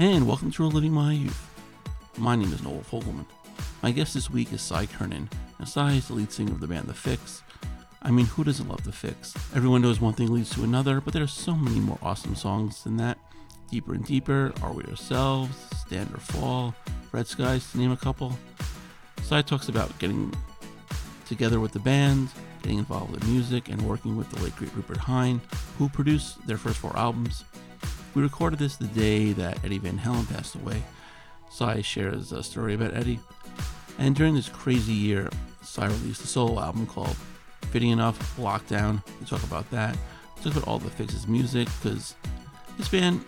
and welcome to Reliving My Youth. My name is Noel Fogelman. My guest this week is Cy Curnin, and Cy is the lead singer of the band The Fixx. I mean, who doesn't love The Fixx? Everyone knows one thing leads to another, but there are so many more awesome songs than that. Deeper and Deeper, Are We Ourselves, Stand or Fall, Red Skies, to name a couple. Cy talks about getting together with the band, getting involved in music, and working with the late great Rupert Hine, who produced their first four albums. We recorded this the day that Eddie Van Halen passed away. Cy shares a story about Eddie. And during this crazy year, Cy released a solo album called Fitting Enough Lockdown. We talk about that. We talk about all the Fixx's music because this band,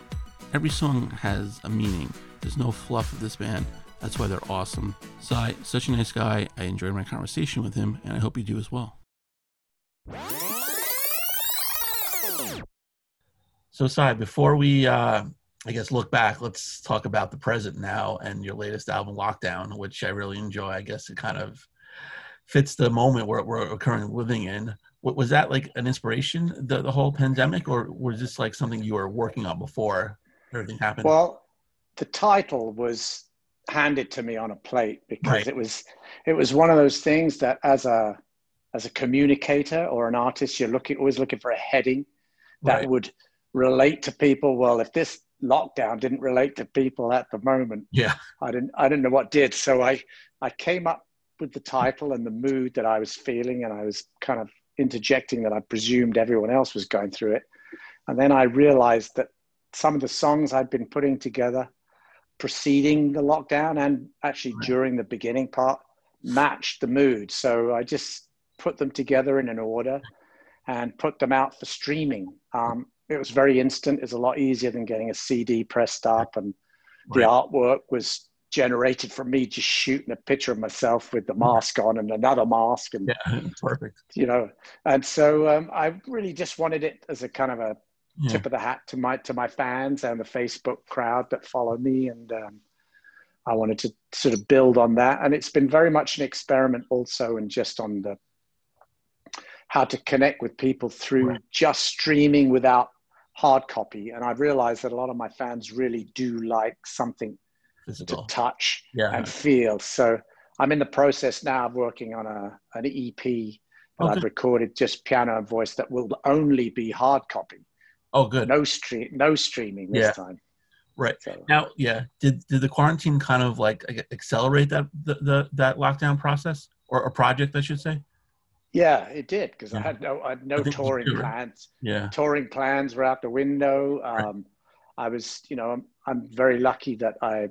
every song has a meaning. There's no fluff with this band. That's why they're awesome. Cy, such a nice guy. I enjoyed my conversation with him, and I hope you do as well. So, Cy, before we, uh, I guess, look back, let's talk about the present now and your latest album, Lockdown, which I really enjoy. I guess it kind of fits the moment we're, we're currently living in. Was that like an inspiration, the, the whole pandemic, or was this like something you were working on before everything happened? Well, the title was handed to me on a plate because right. it was it was one of those things that as a as a communicator or an artist you're looking always looking for a heading that right. would relate to people well if this lockdown didn't relate to people at the moment yeah i didn't i didn't know what did so i i came up with the title and the mood that i was feeling and i was kind of interjecting that i presumed everyone else was going through it and then i realized that some of the songs i'd been putting together preceding the lockdown and actually right. during the beginning part matched the mood. So I just put them together in an order and put them out for streaming. Um, it was very instant. It's a lot easier than getting a CD pressed up, and right. the artwork was generated from me just shooting a picture of myself with the mask on and another mask and yeah perfect you know and so um, i really just wanted it as a kind of a yeah. tip of the hat to my to my fans and the Facebook crowd that follow me, and um, I wanted to sort of build on that. And it's been very much an experiment, also, and just on the how to connect with people through right. just streaming without hard copy. And I've realized that a lot of my fans really do like something Physical. to touch yeah. and feel. So I'm in the process now of working on a an EP that okay. I've recorded just piano and voice that will only be hard copy. Oh, good. No stream, no streaming this yeah. time. Right so. now, yeah. Did did the quarantine kind of like accelerate that the, the that lockdown process or a project, I should say? Yeah, it did because yeah. I had no I had no touring plans. Yeah, touring plans were out the window. Um, right. I was, you know, I'm, I'm very lucky that I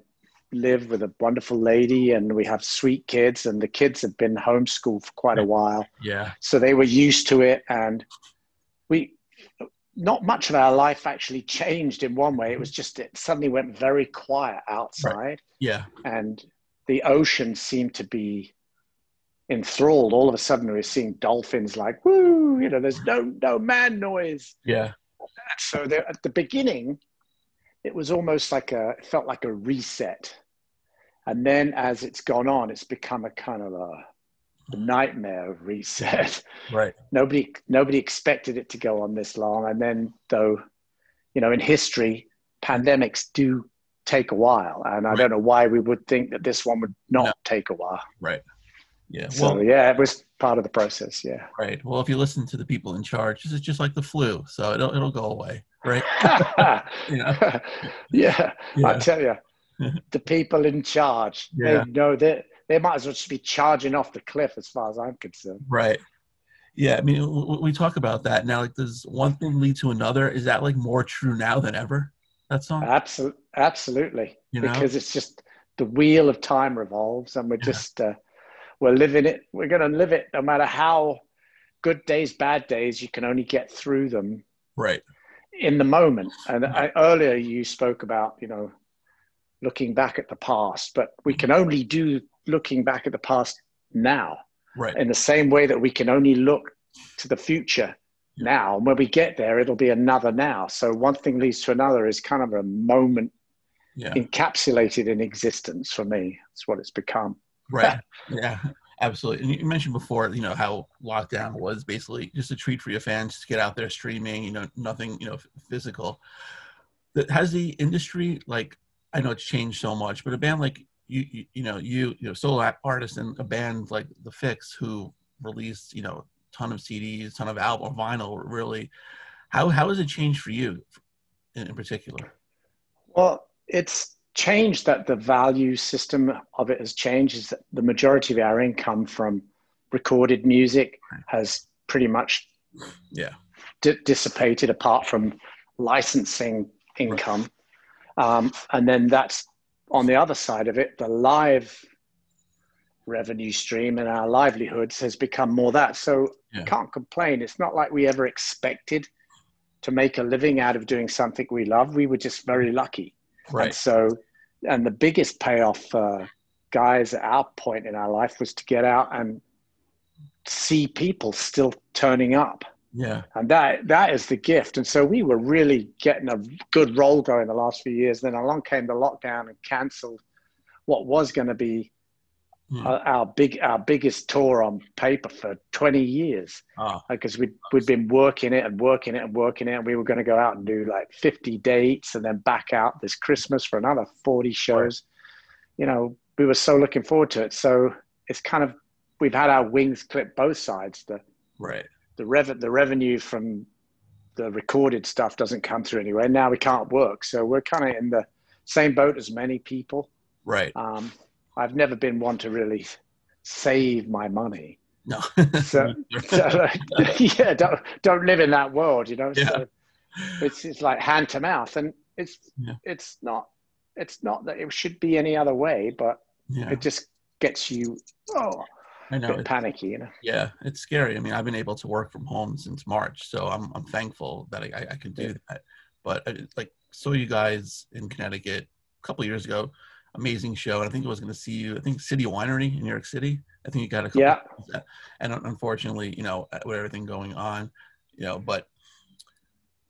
live with a wonderful lady and we have sweet kids and the kids have been homeschooled for quite a while. Yeah. So they were used to it and we not much of our life actually changed in one way. It was just it suddenly went very quiet outside. Right. Yeah. And the ocean seemed to be enthralled. All of a sudden we're seeing dolphins like, woo, you know, there's no no man noise. Yeah. So there, at the beginning, it was almost like a it felt like a reset. And then as it's gone on, it's become a kind of a nightmare of reset. Right. nobody nobody expected it to go on this long, and then though, you know, in history, pandemics do take a while, and I right. don't know why we would think that this one would not no. take a while. Right. Yeah. So well, yeah, it was part of the process. Yeah. Right. Well, if you listen to the people in charge, this is just like the flu, so it'll it'll go away. Right. yeah. yeah. I tell you, the people in charge, yeah. they know that they might as well just be charging off the cliff as far as I'm concerned. Right. Yeah, I mean, we talk about that now. Like, does one thing lead to another? Is that like more true now than ever? That song. Absolutely, absolutely. You know? Because it's just the wheel of time revolves, and we're yeah. just uh, we're living it. We're going to live it, no matter how good days, bad days. You can only get through them. Right. In the moment, and I, earlier you spoke about you know looking back at the past, but we can only do looking back at the past now. Right. In the same way that we can only look to the future yeah. now. And when we get there, it'll be another now. So one thing leads to another is kind of a moment yeah. encapsulated in existence for me. That's what it's become. Right. yeah. Absolutely. And you mentioned before, you know, how lockdown was basically just a treat for your fans to get out there streaming, you know, nothing, you know, physical. Has the industry like I know it's changed so much, but a band like you, you, you know, you, you know, solo artist and a band like The Fixx who released, you know, ton of CDs, ton of album, vinyl, really. How how has it changed for you, in, in particular? Well, it's changed that the value system of it has changed. Is that the majority of our income from recorded music has pretty much yeah d- dissipated, apart from licensing income, um, and then that's on the other side of it, the live revenue stream and our livelihoods has become more that. So yeah. can't complain. It's not like we ever expected to make a living out of doing something we love. We were just very lucky. Right. And so, and the biggest payoff for guys at our point in our life was to get out and see people still turning up. Yeah. And that that is the gift. And so we were really getting a good roll going the last few years. Then along came the lockdown and cancelled what was going to be mm. our, our, big our biggest tour on paper for 20 years. Because oh. we'd we'd been working it and working it and working it and we were going to go out and do like 50 dates and then back out this Christmas for another 40 shows. Right. You know, we were so looking forward to it. So it's kind of we've had our wings clipped both sides. The right the rev the revenue from the recorded stuff doesn't come through anywhere. Now we can't work, so we're kind of in the same boat as many people. Right. Um, I've never been one to really save my money. No. so, so yeah, don't don't live in that world, you know. Yeah. So it's it's like hand to mouth, and it's yeah. it's not it's not that it should be any other way, but yeah. it just gets you oh I know it's panicky, you know. Yeah, it's scary. I mean, I've been able to work from home since March, so I'm I'm thankful that I I, can do yeah. that. But I, like saw you guys in Connecticut a couple years ago, amazing show, and I think I was going to see you. I think City Winery in New York City. I think you got a couple. Yeah. And unfortunately, you know, with everything going on, you know, but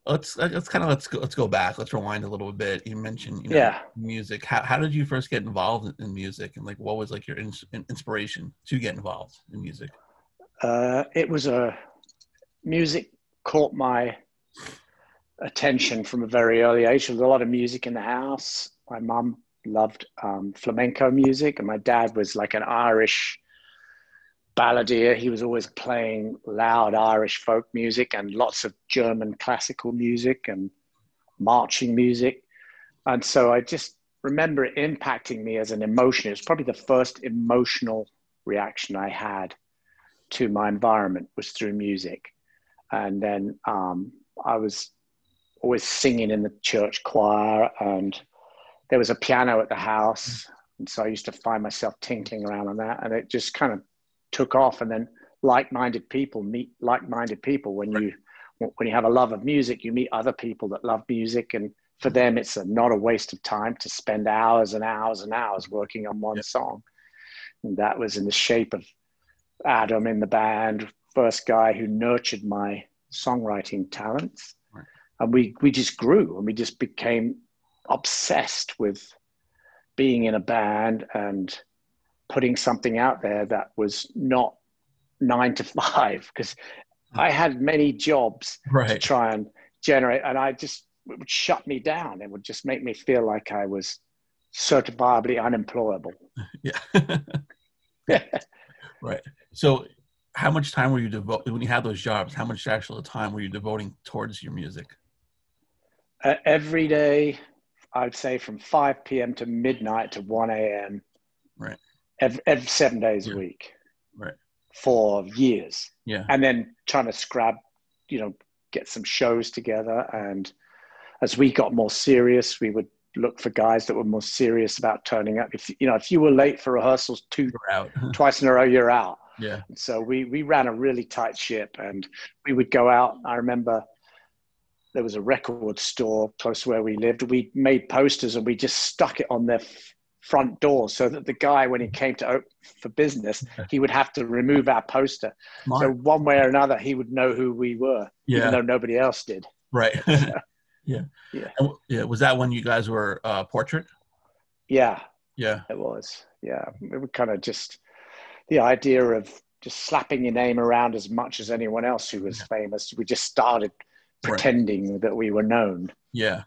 let's let's kind of let's go let's go back let's rewind a little bit you mentioned you know, yeah music how, how did you first get involved in music and like what was like your in, inspiration to get involved in music uh, it was a music caught my attention from a very early age there was a lot of music in the house my mom loved um, flamenco music and my dad was like an irish balladeer. He was always playing loud Irish folk music and lots of German classical music and marching music. And so I just remember it impacting me as an emotion. It was probably the first emotional reaction I had to my environment was through music. And then um, I was always singing in the church choir and there was a piano at the house. And so I used to find myself tinkling around on that. And it just kind of took off and then like-minded people meet like-minded people when you when you have a love of music you meet other people that love music and for them it's a, not a waste of time to spend hours and hours and hours working on one song and that was in the shape of adam in the band first guy who nurtured my songwriting talents right. and we we just grew and we just became obsessed with being in a band and putting something out there that was not nine to five because I had many jobs right. to try and generate, and I just it would shut me down. It would just make me feel like I was certifiably unemployable. Yeah. yeah. right. So, how much time were you devoting when you had those jobs? How much actual time were you devoting towards your music? Uh, every day, I'd say from 5 p.m. to midnight to 1 a.m. Right every, every seven days yeah. a week right. for years. Yeah. And then trying to scrap, you know, get some shows together. And as we got more serious, we would look for guys that were more serious about turning up. If you know, if you were late for rehearsals two twice in a row, you're out. Yeah. So we we ran a really tight ship, and we would go out. I remember there was a record store close to where we lived. We made posters and we just stuck it on their front door so that the guy when he came to open for business he would have to remove our poster. Smart. so one way or another he would know who we were yeah. even though nobody else did. Right. Yeah. Yeah. Yeah was that when you guys were uh, portrait? Yeah. Yeah. It was. Yeah. It would kind of just the idea of just slapping your name around as much as anyone else who was famous we just started pretending right. that we were known yeah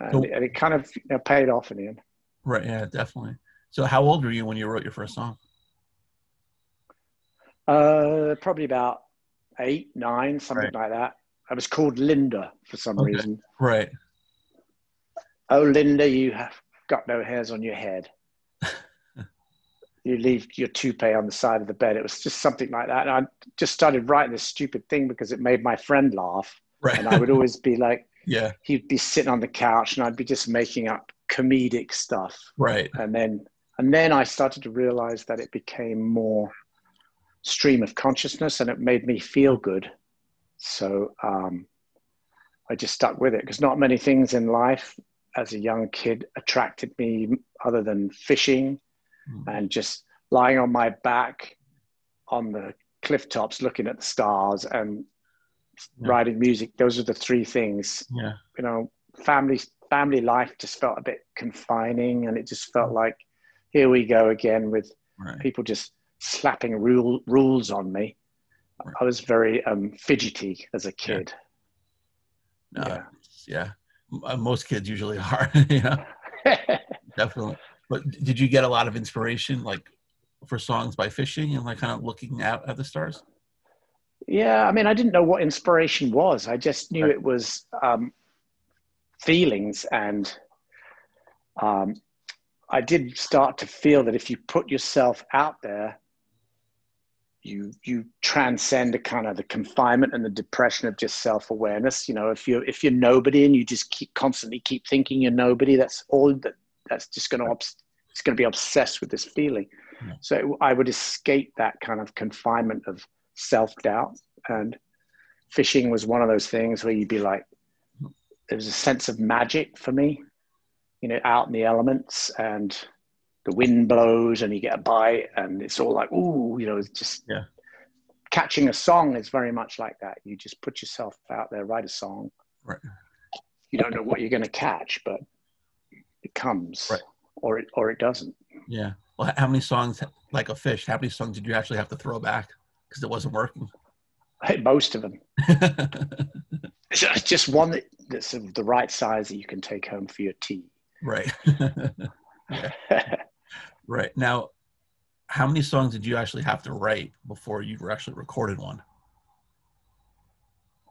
and, So- and it kind of you know, paid off in the end. Right. Yeah, definitely. So, how old were you when you wrote your first song? Uh, probably about eight, nine, something Right. like that. I was called Linda for some Okay. reason. Right. Oh, Linda, you have got no hairs on your head. You leave your toupee on the side of the bed. It was just something like that. And I just started writing this stupid thing because it made my friend laugh. Right. And I would always be like, yeah. he'd be sitting on the couch and I'd be just making up comedic stuff. Right. And then, and then I started to realize that it became more stream of consciousness and it made me feel good. So um, I just stuck with it because not many things in life as a young kid attracted me other than fishing Mm. and just lying on my back on the cliff tops looking at the stars and Yeah. writing music. Those are the three things Yeah. you know, family family life just felt a bit confining, and it just felt like here we go again with Right. people just slapping rule, rules on me. Right. I was very um, fidgety as a kid. No, Yeah. yeah. Uh, Most kids usually are. yeah. Definitely. But did you get a lot of inspiration, like for songs by fishing and like kind of looking out at the stars? yeah, I mean, I didn't know what inspiration was. I just knew Right. it was um, feelings, and um, I did start to feel that if you put yourself out there, you you transcend the kind of the confinement and the depression of just self-awareness you know if you're if you're nobody and you just keep constantly keep thinking you're nobody that's all that that's just going to obs- it's going to be obsessed with this feeling Yeah. so i would escape that kind of confinement of self-doubt and fishing was one of those things where you'd be like there was a sense of magic for me you know out in the elements and the wind blows and you get a bite and it's all like ooh you know it's just Yeah. catching a song is very much like that you just put yourself out there write a song Right. you don't know what you're going to catch but comes Right. or it or it doesn't Yeah. Well, how many songs, like a fish, how many songs did you actually have to throw back because it wasn't working? most of them it's just- one that, that's of the right size that you can take home for your tea right. Right. Now, how many songs did you actually have to write before you actually recorded one?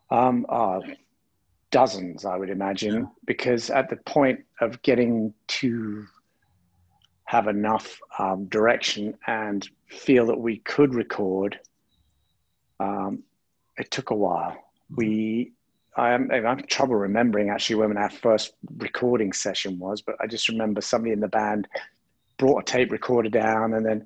Um, uh, dozens, I would imagine, Yeah. because at the point of getting to have enough um, direction and feel that we could record, um, it took a while. We, I am, I'm having trouble remembering actually when our first recording session was, but I just remember somebody in the band brought a tape recorder down, and then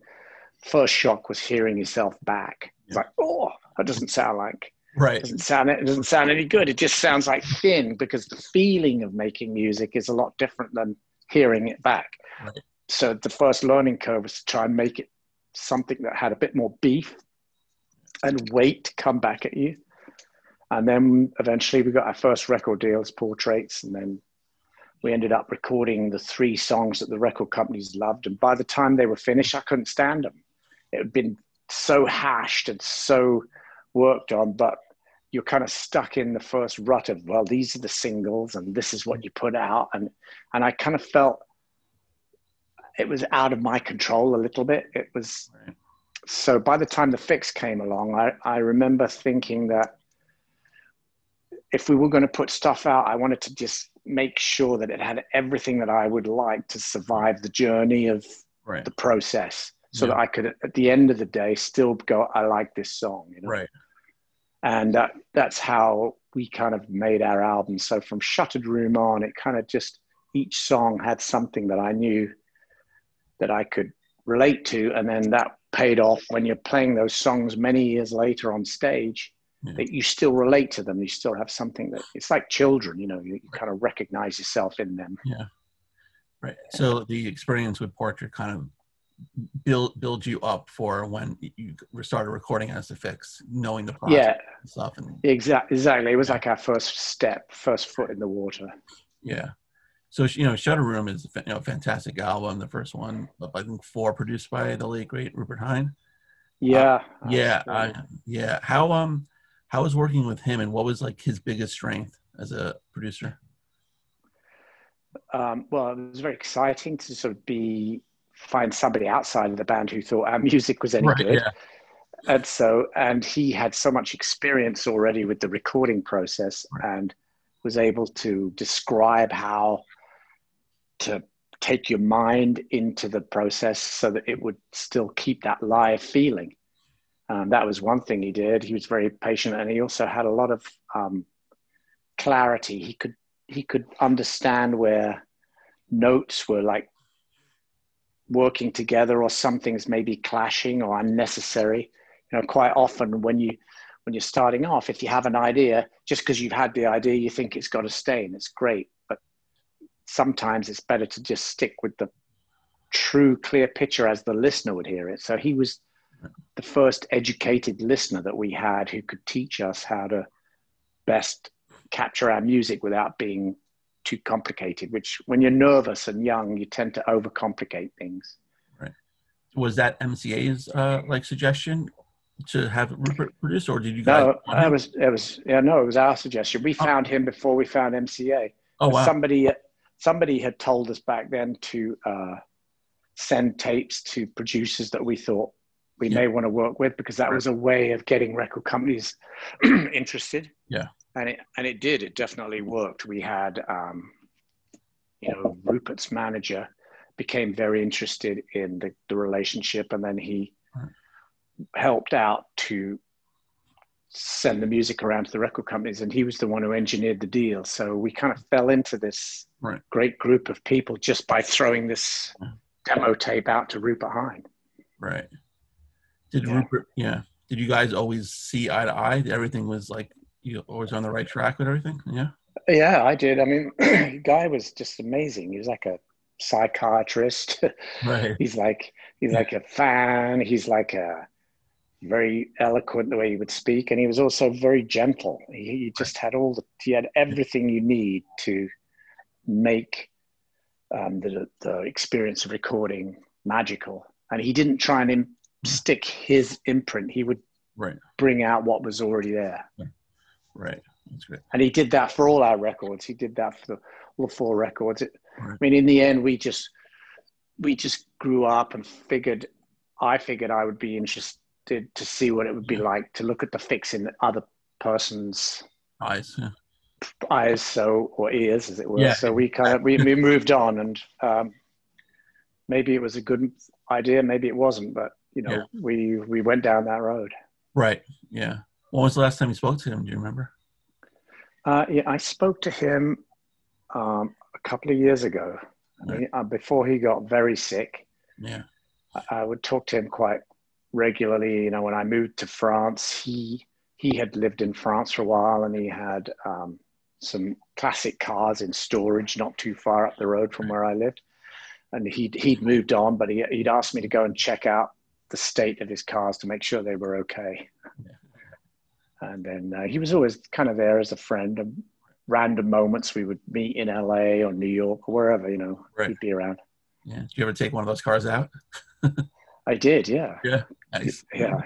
first shock was hearing yourself back. It's Yeah. like, oh, that doesn't sound like Right. doesn't sound it doesn't sound any good. It just sounds like thin because the feeling of making music is a lot different than hearing it back. Right. So the first learning curve was to try and make it something that had a bit more beef and weight to come back at you. And then eventually we got our first record deals, Portraits, and then we ended up recording the three songs that the record companies loved. And by the time they were finished, I couldn't stand them. It had been so hashed and so worked on, but you're kind of stuck in the first rut of, well, these are the singles and this is what you put out. And, and I kind of felt it was out of my control a little bit. It was, Right. so by the time the Fixx came along, I, I remember thinking that if we were going to put stuff out, I wanted to just make sure that it had everything that I would like to survive the journey of Right. the process so Yeah. that I could, at the end of the day, still go, I like this song, you know? Right. And that, that's how we kind of made our album. So from Shuttered Room on, it kind of just, each song had something that I knew that I could relate to. And then that paid off when you're playing those songs many years later on stage, Yeah. that you still relate to them. You still have something that it's like children, you know, you, you kind of recognize yourself in them. Yeah, right. So the experience with Portrait kind of build build you up for when you started recording as a Fixx, knowing the process Yeah, and stuff, and exactly. Exactly. It was like our first step, first foot in the water. yeah. So you know, Shuttered Room is you know a fantastic album. The first one, I think four, produced by the late great Rupert Hine. Yeah. Yeah, I, yeah. How um, how was working with him, and what was like his biggest strength as a producer? um, well, it was very exciting to sort of be find somebody outside of the band who thought our music was any Right, good. yeah. And so, and he had so much experience already with the recording process and was able to describe how to take your mind into the process so that it would still keep that live feeling. Um, that was one thing he did. He was very patient, and he also had a lot of um, clarity. He could he could understand where notes were like working together, or some things maybe clashing or unnecessary. You know, quite often when you when you're starting off, if you have an idea, just because you've had the idea, you think it's got to stay, and it's great. But sometimes it's better to just stick with the true, clear picture as the listener would hear it. So he was the first educated listener that we had who could teach us how to best capture our music without being too complicated. Which, when you're nervous and young, you tend to overcomplicate things. Right. Was that MCA's uh, like suggestion to have Rupert produce, or did you guys? No, that was it was yeah no, it was our suggestion. We found him before we found MCA. oh wow. Somebody somebody had told us back then to uh, send tapes to producers that we thought we Yeah. may want to work with because that Right. was a way of getting record companies interested. Yeah. And it and it did. It definitely worked. We had um, you know Rupert's manager became very interested in the, the relationship, and then he helped out to send the music around to the record companies and he was the one who engineered the deal so we kind of fell into this Right. great group of people just by throwing this demo tape out to rupert hine Right. Did Yeah. Rupert? Yeah. Did you guys always see eye to eye? Everything was like you always on the right track with everything. Yeah. yeah i did. I mean guy was just amazing. He was like a psychiatrist. Right. he's like he's Yeah. like a fan. He's like a very eloquent the way he would speak. And he was also very gentle. He, he just had all the he had everything you need to make um, the, the experience of recording magical. And he didn't try and im- stick his imprint. He would Right. bring out what was already there Right. That's great. and he did that for all our records. He did that for the, all four records. It, Right. I mean, in the end, we just we just grew up and figured. I figured I would be interested to see what it would be Yeah. like to look at the Fixx in the other person's Eyes. Yeah. eyes, so or ears, as it were. Yeah. So we kind of we, we moved on, and um, maybe it was a good idea, maybe it wasn't, but you know, we we went down that road. Right. Yeah. When was the last time you spoke to him? Do you remember? Uh, yeah, I spoke to him um, a couple of years ago, I mean, uh, before he got very sick. Yeah. I- I would talk to him quite regularly. You know, when I moved to France, he he had lived in France for a while, and he had um, some classic cars in storage not too far up the road from where I lived. And he'd he'd moved on, but he, he'd asked me to go and check out the state of his cars to make sure they were okay. Yeah. And then uh, he was always kind of there as a friend. And random moments we would meet in LA or New York or wherever, you know, Right. he'd be around. Yeah. Did you ever take one of those cars out? I did, yeah, Yeah. Nice. yeah,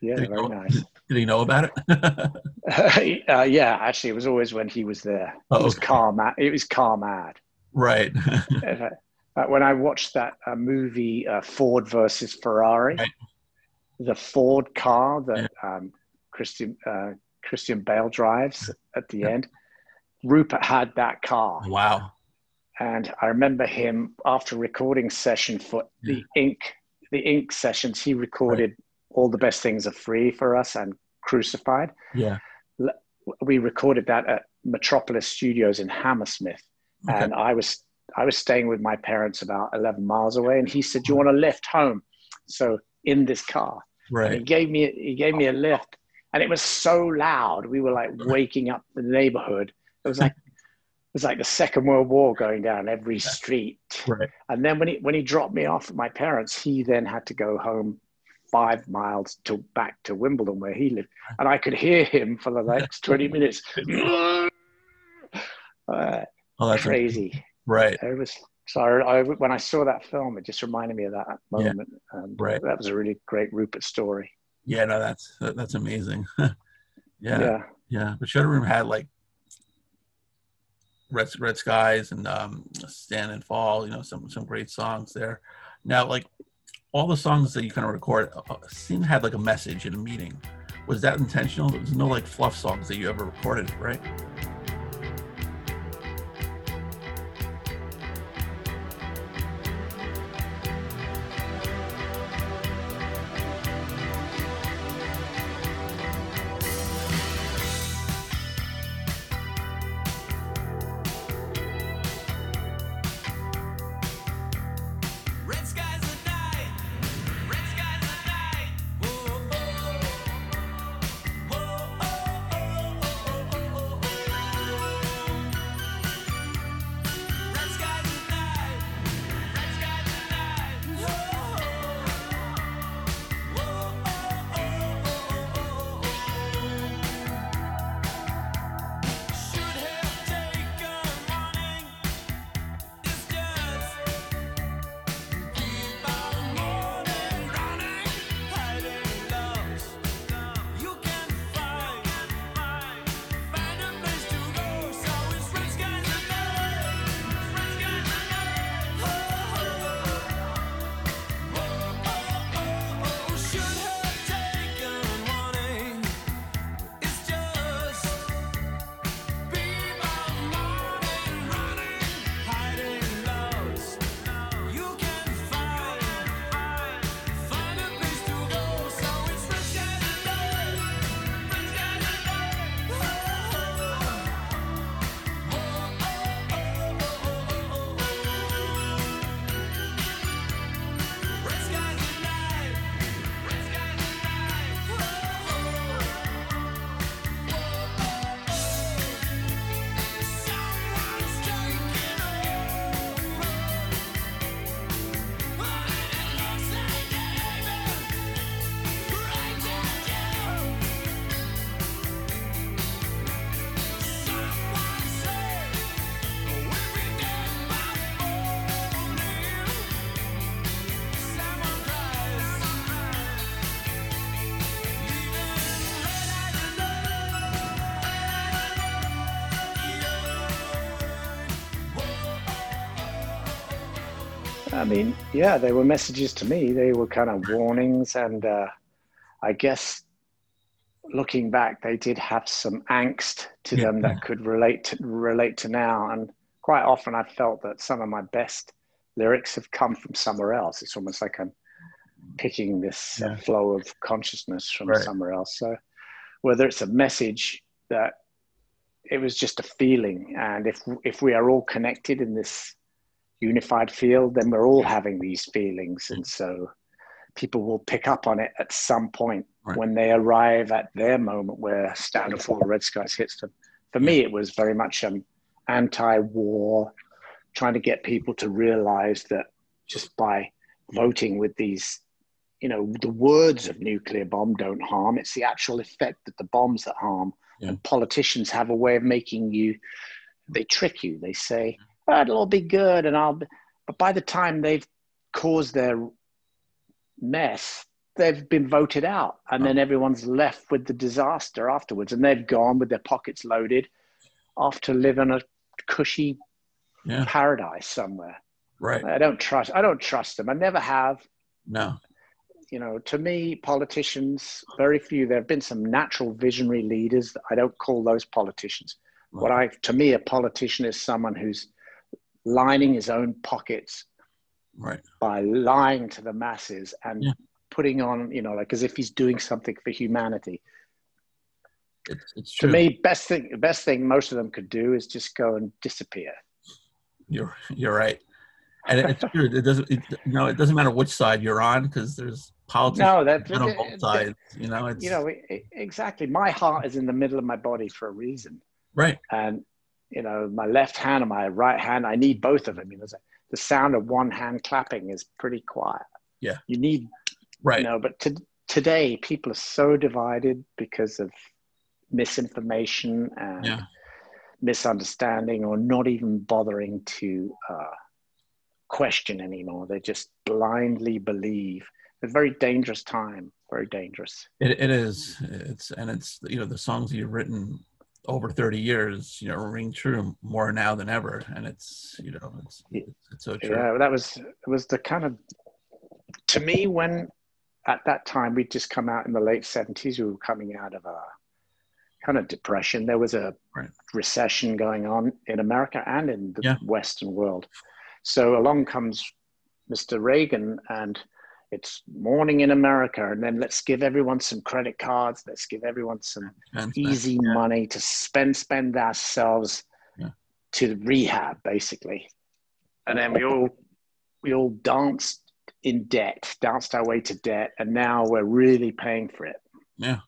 yeah, Did very know- nice. Did he know about it? uh, yeah, actually, it was always when he was there. Oh, it was okay. car mad. It was car mad. right. Uh, when I watched that uh, movie, uh, Ford versus Ferrari, Right. the Ford car that um, Christian uh, Christian Bale drives at the end, Rupert had that car, wow. and I remember him after recording session for the ink the ink sessions. He recorded all the best things are free for us and Crucified Yeah. we recorded that at Metropolis Studios in Hammersmith, Okay. and I was I was staying with my parents about eleven miles away, and he said, "Do you want a lift home?" So in this car, and he Right. gave me he gave me a lift, and it was so loud, we were like waking up the neighborhood. It was like it was like the Second World War going down every street. Right. And then when he when he dropped me off at my parents, he then had to go home five miles to back to Wimbledon where he lived, and I could hear him for the next twenty minutes. Uh, Oh, that's crazy. right. It was so. I, I- when I saw that film, it just reminded me of that moment. And Right. that was a really great Rupert story. Yeah. No, that's that, that's amazing. yeah. yeah. yeah. But Shuttered Room had like Red Red Skies and um, Stand and Fall. You know, some some great songs there. Now, like all the songs that you kind of record uh, uh, seem to have like a message in a meaning. Was that intentional? There's no like fluff songs that you ever recorded, right? I mean, yeah, they were messages to me. They were kind of warnings, and uh, I guess looking back, they did have some angst to yeah. them that could relate to, relate to now. And quite often, I felt that some of my best lyrics have come from somewhere else. It's almost like I'm picking this yeah. flow of consciousness from right. somewhere else. So whether it's a message that it was just a feeling, and if if we are all connected in this unified field, then we're all having these feelings. And so people will pick up on it at some point right. when they arrive at their moment where Stand and Fall Red Skies hits them. For me, it was very much um, an anti war, trying to get people to realize that just by voting with these, you know, the words of nuclear bomb don't harm, it's the actual effect that the bombs that harm. Yeah. And politicians have a way of making you, they trick you. They say, oh, it'll all be good and I'll, be. but by the time they've caused their mess, they've been voted out and then oh. everyone's left with the disaster afterwards and they've gone with their pockets loaded off to live in a cushy yeah. paradise somewhere. Right. I don't trust, I don't trust them. I never have. No. You know, to me, politicians, very few, there have been some natural visionary leaders. I don't call those politicians. Right. What I, to me, a politician is someone who's lining his own pockets right. by lying to the masses and yeah. putting on, you know, like as if he's doing something for humanity. It's, it's true. To me, best thing, best thing most of them could do is just go and disappear. You're you're right, and it's true. It doesn't, it, you know, it doesn't matter which side you're on because there's politics no, that's, on both sides. You know, it's you know exactly. My heart is in the middle of my body for a reason. Right. And you know, my left hand and my right hand, I need both of them. You know, the sound of one hand clapping is pretty quiet. Yeah. You need, right. You know, but to, today people are so divided because of misinformation and yeah. misunderstanding or not even bothering to uh, question anymore. They just blindly believe. It's a very dangerous time, very dangerous. It, it is. It's, and it's, you know, the songs you've written over 30 years, you know, ring true more now than ever. And it's, you know, it's, it's so true. Yeah, that was, it was the kind of, to me, when at that time we'd just come out in the late 70s, we were coming out of a kind of depression. There was a right. recession going on in America and in the yeah. Western world. So along comes Mr. Reagan and it's morning in America, and then let's give everyone some credit cards. Let's give everyone some spend, easy yeah. money to spend, spend ourselves yeah. to rehab, basically. And then we all we all danced in debt, danced our way to debt, and now we're really paying for it. Yeah.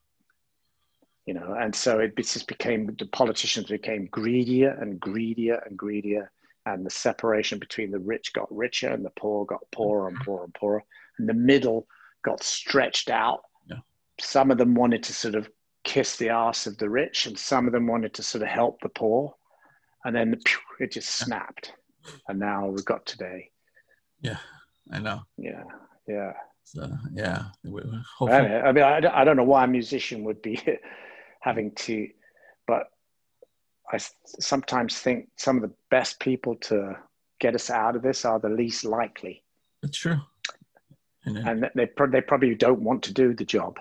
You know, and so it just became the politicians became greedier and greedier and greedier, and the separation between the rich got richer and the poor got poorer and poorer and poorer and the middle got stretched out. Yeah. Some of them wanted to sort of kiss the ass of the rich, and some of them wanted to sort of help the poor. And then it just snapped. And now we've got today. Yeah, I know. Yeah, yeah. So, yeah. Hopefully. I mean, I, I don't know why a musician would be having to, but I sometimes think some of the best people to get us out of this are the least likely. It's true and, and they pro- they probably don't want to do the job.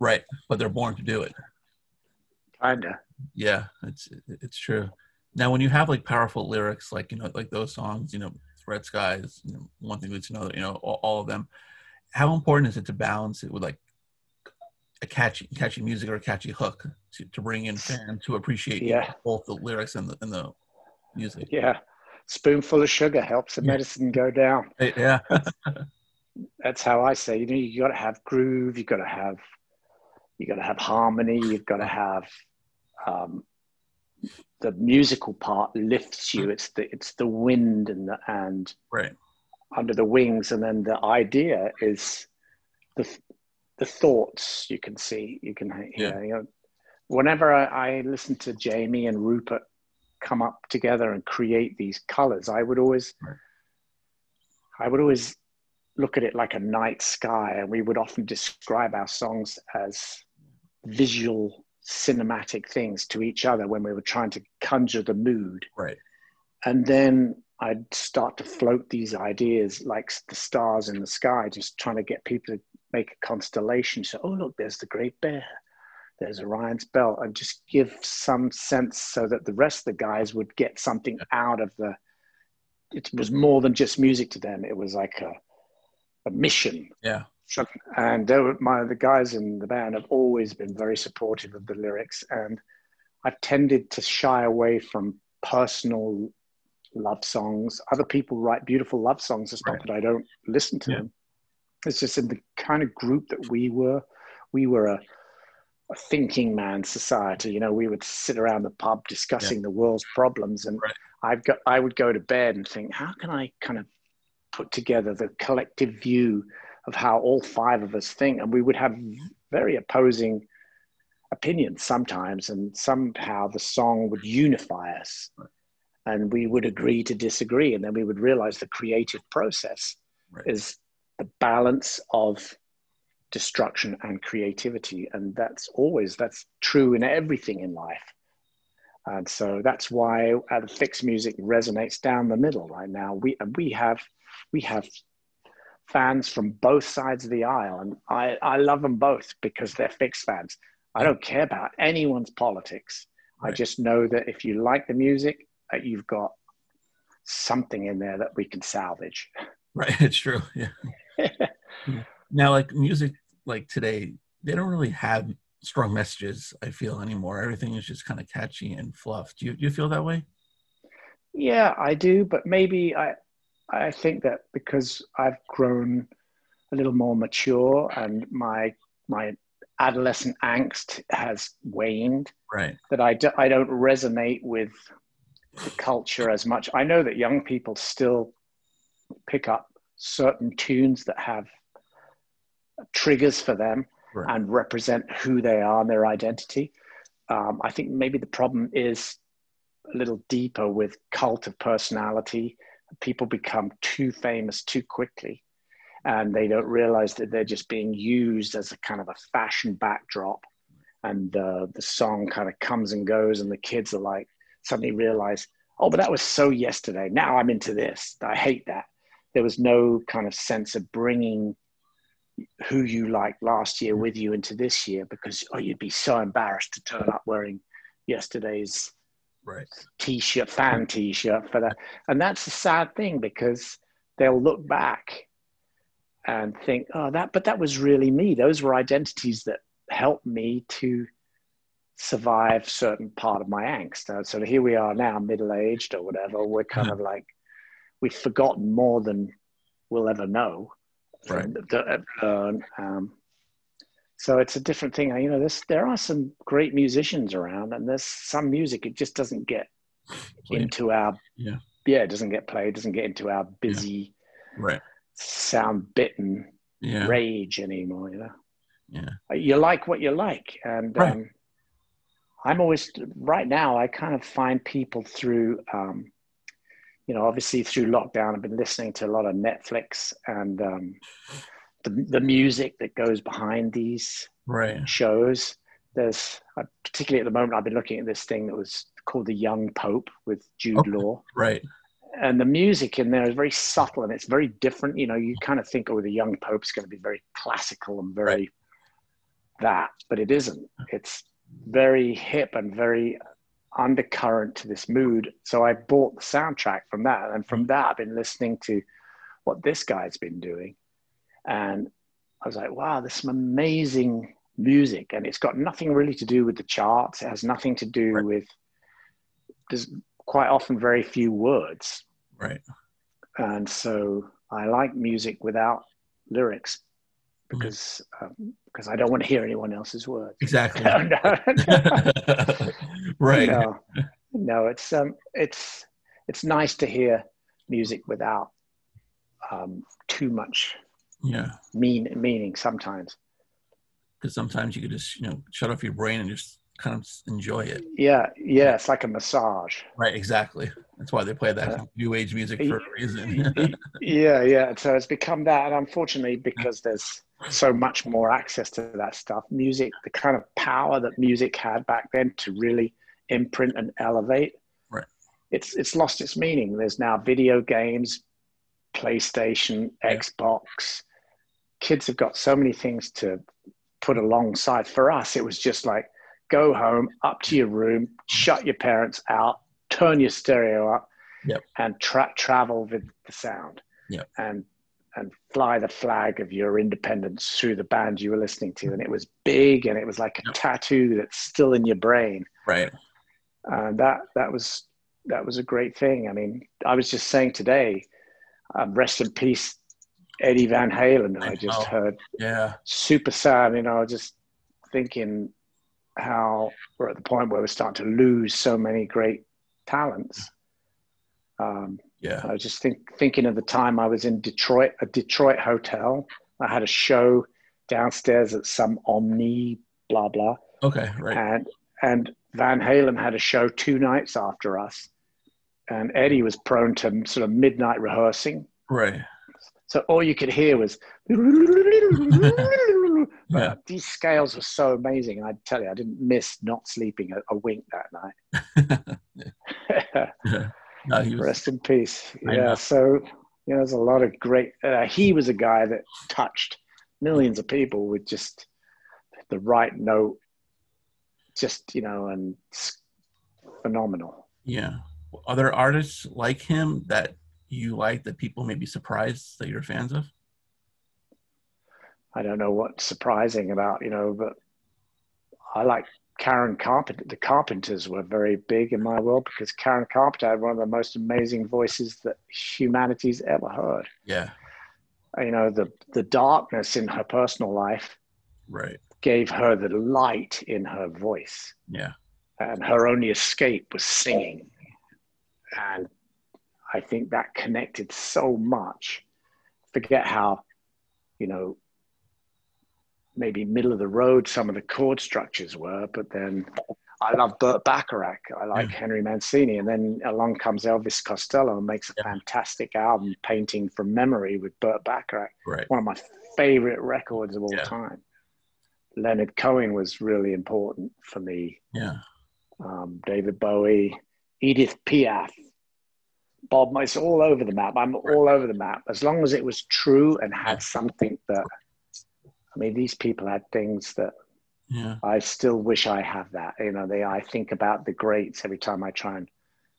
Right, but they're born to do it. Kinda. Yeah, it's it's true. Now, when you have like powerful lyrics, like you know, like those songs, you know, "Red Skies," you know, "One Thing Leads to Another," you know, all, all, of them. How important is it to balance it with like a catchy, catchy music or a catchy hook to, to bring in fans to appreciate yeah. both the lyrics and the and the music? Yeah, spoonful of sugar helps the medicine go down. Yeah. that's how I say. You know, you got to have groove. You got to have, you got to have harmony. You've got to have um, the musical part lifts you. It's the it's the wind and the and right under the wings, and then the idea is the the thoughts you can see. You can yeah. you know. Whenever I, I listen to Jamie and Rupert come up together and create these colors, I would always, right. I would always look at it like a night sky, and we would often describe our songs as visual cinematic things to each other when we were trying to conjure the mood. Right. And then I'd start to float these ideas like the stars in the sky, just trying to get people to make a constellation. So, oh, look, there's the Great Bear, there's Orion's Belt, and just give some sense so that the rest of the guys would get something out of the. It was more than just music to them. It was like a a mission. Yeah. And were, my the guys in the band have always been very supportive of the lyrics, and I've tended to shy away from personal love songs. Other people write beautiful love songs. It's right. not that I don't listen to yeah. them. It's just in the kind of group that we were. We were a, a thinking man society. You know, we would sit around the pub discussing yeah. the world's problems, and right. I've got. I would go to bed and think, how can I kind of put together the collective view of how all five of us think. And we would have very opposing opinions sometimes, and somehow the song would unify us. And we would agree to disagree. And then we would realize the creative process right. is the balance of destruction and creativity. And that's always, that's true in everything in life. And so that's why uh, the fixed music resonates down the middle right now. We, we have we have fans from both sides of the aisle, and I, I love them both because they're fixed fans. I don't care about anyone's politics. Right. I just know that if you like the music, uh, you've got something in there that we can salvage. Right, it's true. Yeah. now, like music, like today, they don't really have strong messages. I feel anymore. Everything is just kind of catchy and fluff. Do you do you feel that way? Yeah, I do, but maybe I I think that because I've grown a little more mature and my my adolescent angst has waned, right? That I do, I don't resonate with the culture as much. I know that young people still pick up certain tunes that have triggers for them right. and represent who they are and their identity. Um, I think maybe the problem is a little deeper with cult of personality people become too famous too quickly and they don't realize that they're just being used as a kind of a fashion backdrop and uh, the song kind of comes and goes, and the kids are like suddenly realize, oh, but that was so yesterday. Now I'm into this. I hate that. There was no kind of sense of bringing who you liked last year with you into this year because oh, you'd be so embarrassed to turn up wearing yesterday's right t-shirt, fan t-shirt for that. And that's a sad thing because they'll look back and think, oh, that, but that was really me. Those were identities that helped me to survive certain part of my angst. Uh, so here we are now, middle-aged or whatever. We're kind of like we've forgotten more than we'll ever know. Right. Learn. Um, so it's a different thing. You know, this there are some great musicians around, and there's some music it just doesn't get Played. into our Yeah. yeah, it doesn't get played, doesn't get into our busy Right. sound bitten Yeah. rage anymore. You know. Yeah. you like what you like and Right. um, i'm always right now i kind of find people through um, you know obviously through lockdown i've been listening to a lot of netflix and um, the, the music that goes behind these Right. shows there's particularly at the moment i've been looking at this thing that was called the young pope with jude Okay. law Right. and the music in there is very subtle and it's very different. You know, you kind of think, oh, the young pope's going to be very classical and very that, but it isn't. It's very hip and very undercurrent to this mood. So I bought the soundtrack from that, and from mm. that, I've been listening to what this guy's been doing, and I was like, wow, there's some amazing music, and it's got nothing really to do with the charts. It has nothing to do Right. with. There's quite often very few words Right. and so I like music without lyrics because um, because I don't want to hear anyone else's words. Exactly. No, no, right. no, no. It's um, it's it's nice to hear music without um, too much Yeah. mean meaning sometimes. Because sometimes you could just, you know, shut off your brain and just kind of enjoy it. Yeah, yeah. It's like a massage. Right. Exactly. That's why they play that uh, new age music for a reason. yeah, yeah. So it's become that, and unfortunately, because there's so much more access to that stuff, music, the kind of power that music had back then to really imprint and elevate, Right. It's it's lost its meaning. There's now video games, PlayStation, Yeah. Xbox. Kids have got so many things to put alongside. For us, it was just like go home, up to your room, shut your parents out, turn your stereo up, Yep. and tra- travel with the sound. Yep. And and fly the flag of your independence through the band you were listening to. And it was big and it was like a Yep. tattoo that's still in your brain. right. And that that was that was a great thing. I mean, I was just saying today, um, rest in peace, Eddie Van Halen. I just Oh. heard Yeah. super sad. You know, just thinking how we're at the point where we're starting to lose so many great talents. Um, Yeah. I was just think, thinking of the time I was in Detroit, a Detroit hotel. I had a show downstairs at some Omni, blah blah, Okay. Right. and and Van Halen had a show two nights after us, and Eddie was prone to sort of midnight rehearsing. Right. So all you could hear was. Yeah. These scales were so amazing. And I tell you, I didn't miss not sleeping a, a wink that night. yeah. No, he was. Rest in peace. I Yeah. know. So you know, there's a lot of great. Uh, he was a guy that touched millions of people with just the right note, just you know, and phenomenal. Yeah. Are there artists like him that you like that people may be surprised that you're fans of? I don't know what's surprising about you know, but I like Karen Carpenter. The Carpenters were very big in my world because Karen Carpenter had one of the most amazing voices that humanity's ever heard. Yeah. You know, the the darkness in her personal life Right. gave her the light in her voice, Yeah. and her only escape was singing. And I think that connected so much. Forget how, you know, maybe middle of the road some of the chord structures were, but then I love Burt Bacharach. I like Yeah. Henry Mancini. And then along comes Elvis Costello and makes a Yeah. fantastic album, Painting from Memory with Burt Bacharach Right. one of my favorite records of all Yeah. time. Leonard Cohen was really important for me. Yeah. Um, David Bowie, Edith Piaf, Bob, it's all over the map. I'm all over the map. As long as it was true and had something that, I mean, these people had things that Yeah. I still wish I have that. You know, they, I think about the greats every time I try and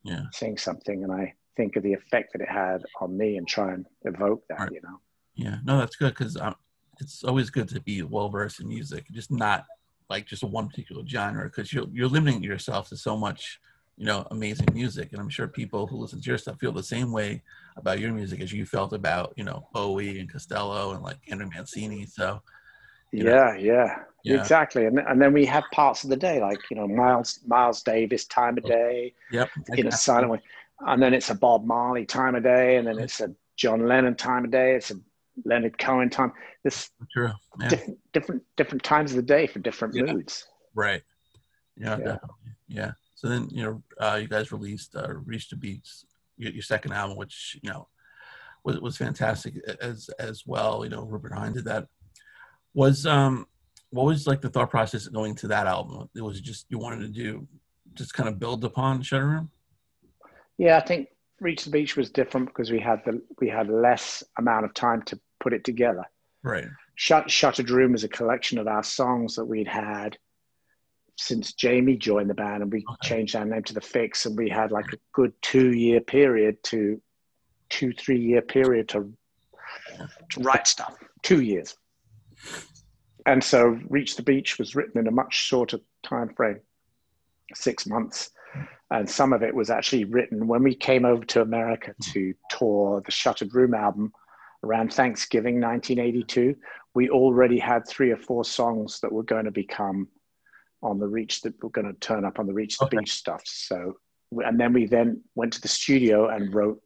Yeah. sing something and I think of the effect that it had on me and try and evoke that, Right. you know. Yeah. No, that's good because um, it's always good to be well versed in music, just not like just one particular genre because you're you're limiting yourself to so much, you know, amazing music. And I'm sure people who listen to your stuff feel the same way about your music as you felt about, you know, Bowie and Costello and like Andrew Mancini. So Yeah, yeah, Yeah. exactly. And, and then we have parts of the day, like, you know, Miles, Miles Davis, Time of oh, Day, yep. in a silent way. And then it's a Bob Marley time of day, and then it's a John Lennon time of day, it's a Leonard Cohen time. This True. Yeah. different, different, different times of the day for different Yeah. moods. Right. Yeah, Yeah. definitely. Yeah. So then, you know, uh, you guys released uh, Reach the Beach, your, your second album, which, you know, was, was fantastic as as well. You know, Rupert Hine did that. Was um what was like the thought process going to that album? It was just you wanted to do just kind of build upon Shuttered Room? Yeah, I think Reach the Beach was different because we had the we had less amount of time to put it together. Right. Shut, Shuttered Room is a collection of our songs that we'd had since Jamie joined the band, and we Okay. changed our name to the Fixx, and we had like a good two year period to two three year period to to write stuff. Two years, and so Reach the Beach was written in a much shorter time frame, six months. And some of it was actually written when we came over to America to tour the Shuttered Room album around Thanksgiving 1982, we already had three or four songs that were going to become on the reach that we're going to turn up on the reach the Okay. beach stuff. So, and then we then went to the studio and wrote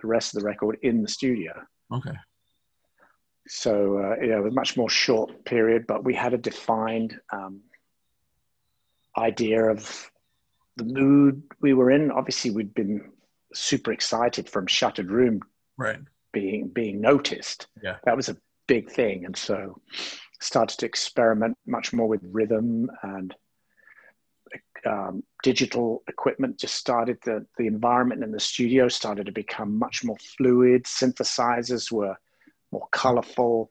the rest of the record in the studio. Okay. So, uh, yeah, it was a much more short period, but we had a defined um, idea of the mood we were in. Obviously, we'd been super excited from Shuttered Room Right. being being noticed. Yeah. That was a big thing, and so started to experiment much more with rhythm and um, digital equipment. Just started the the environment in the studio started to become much more fluid. Synthesizers were more colorful.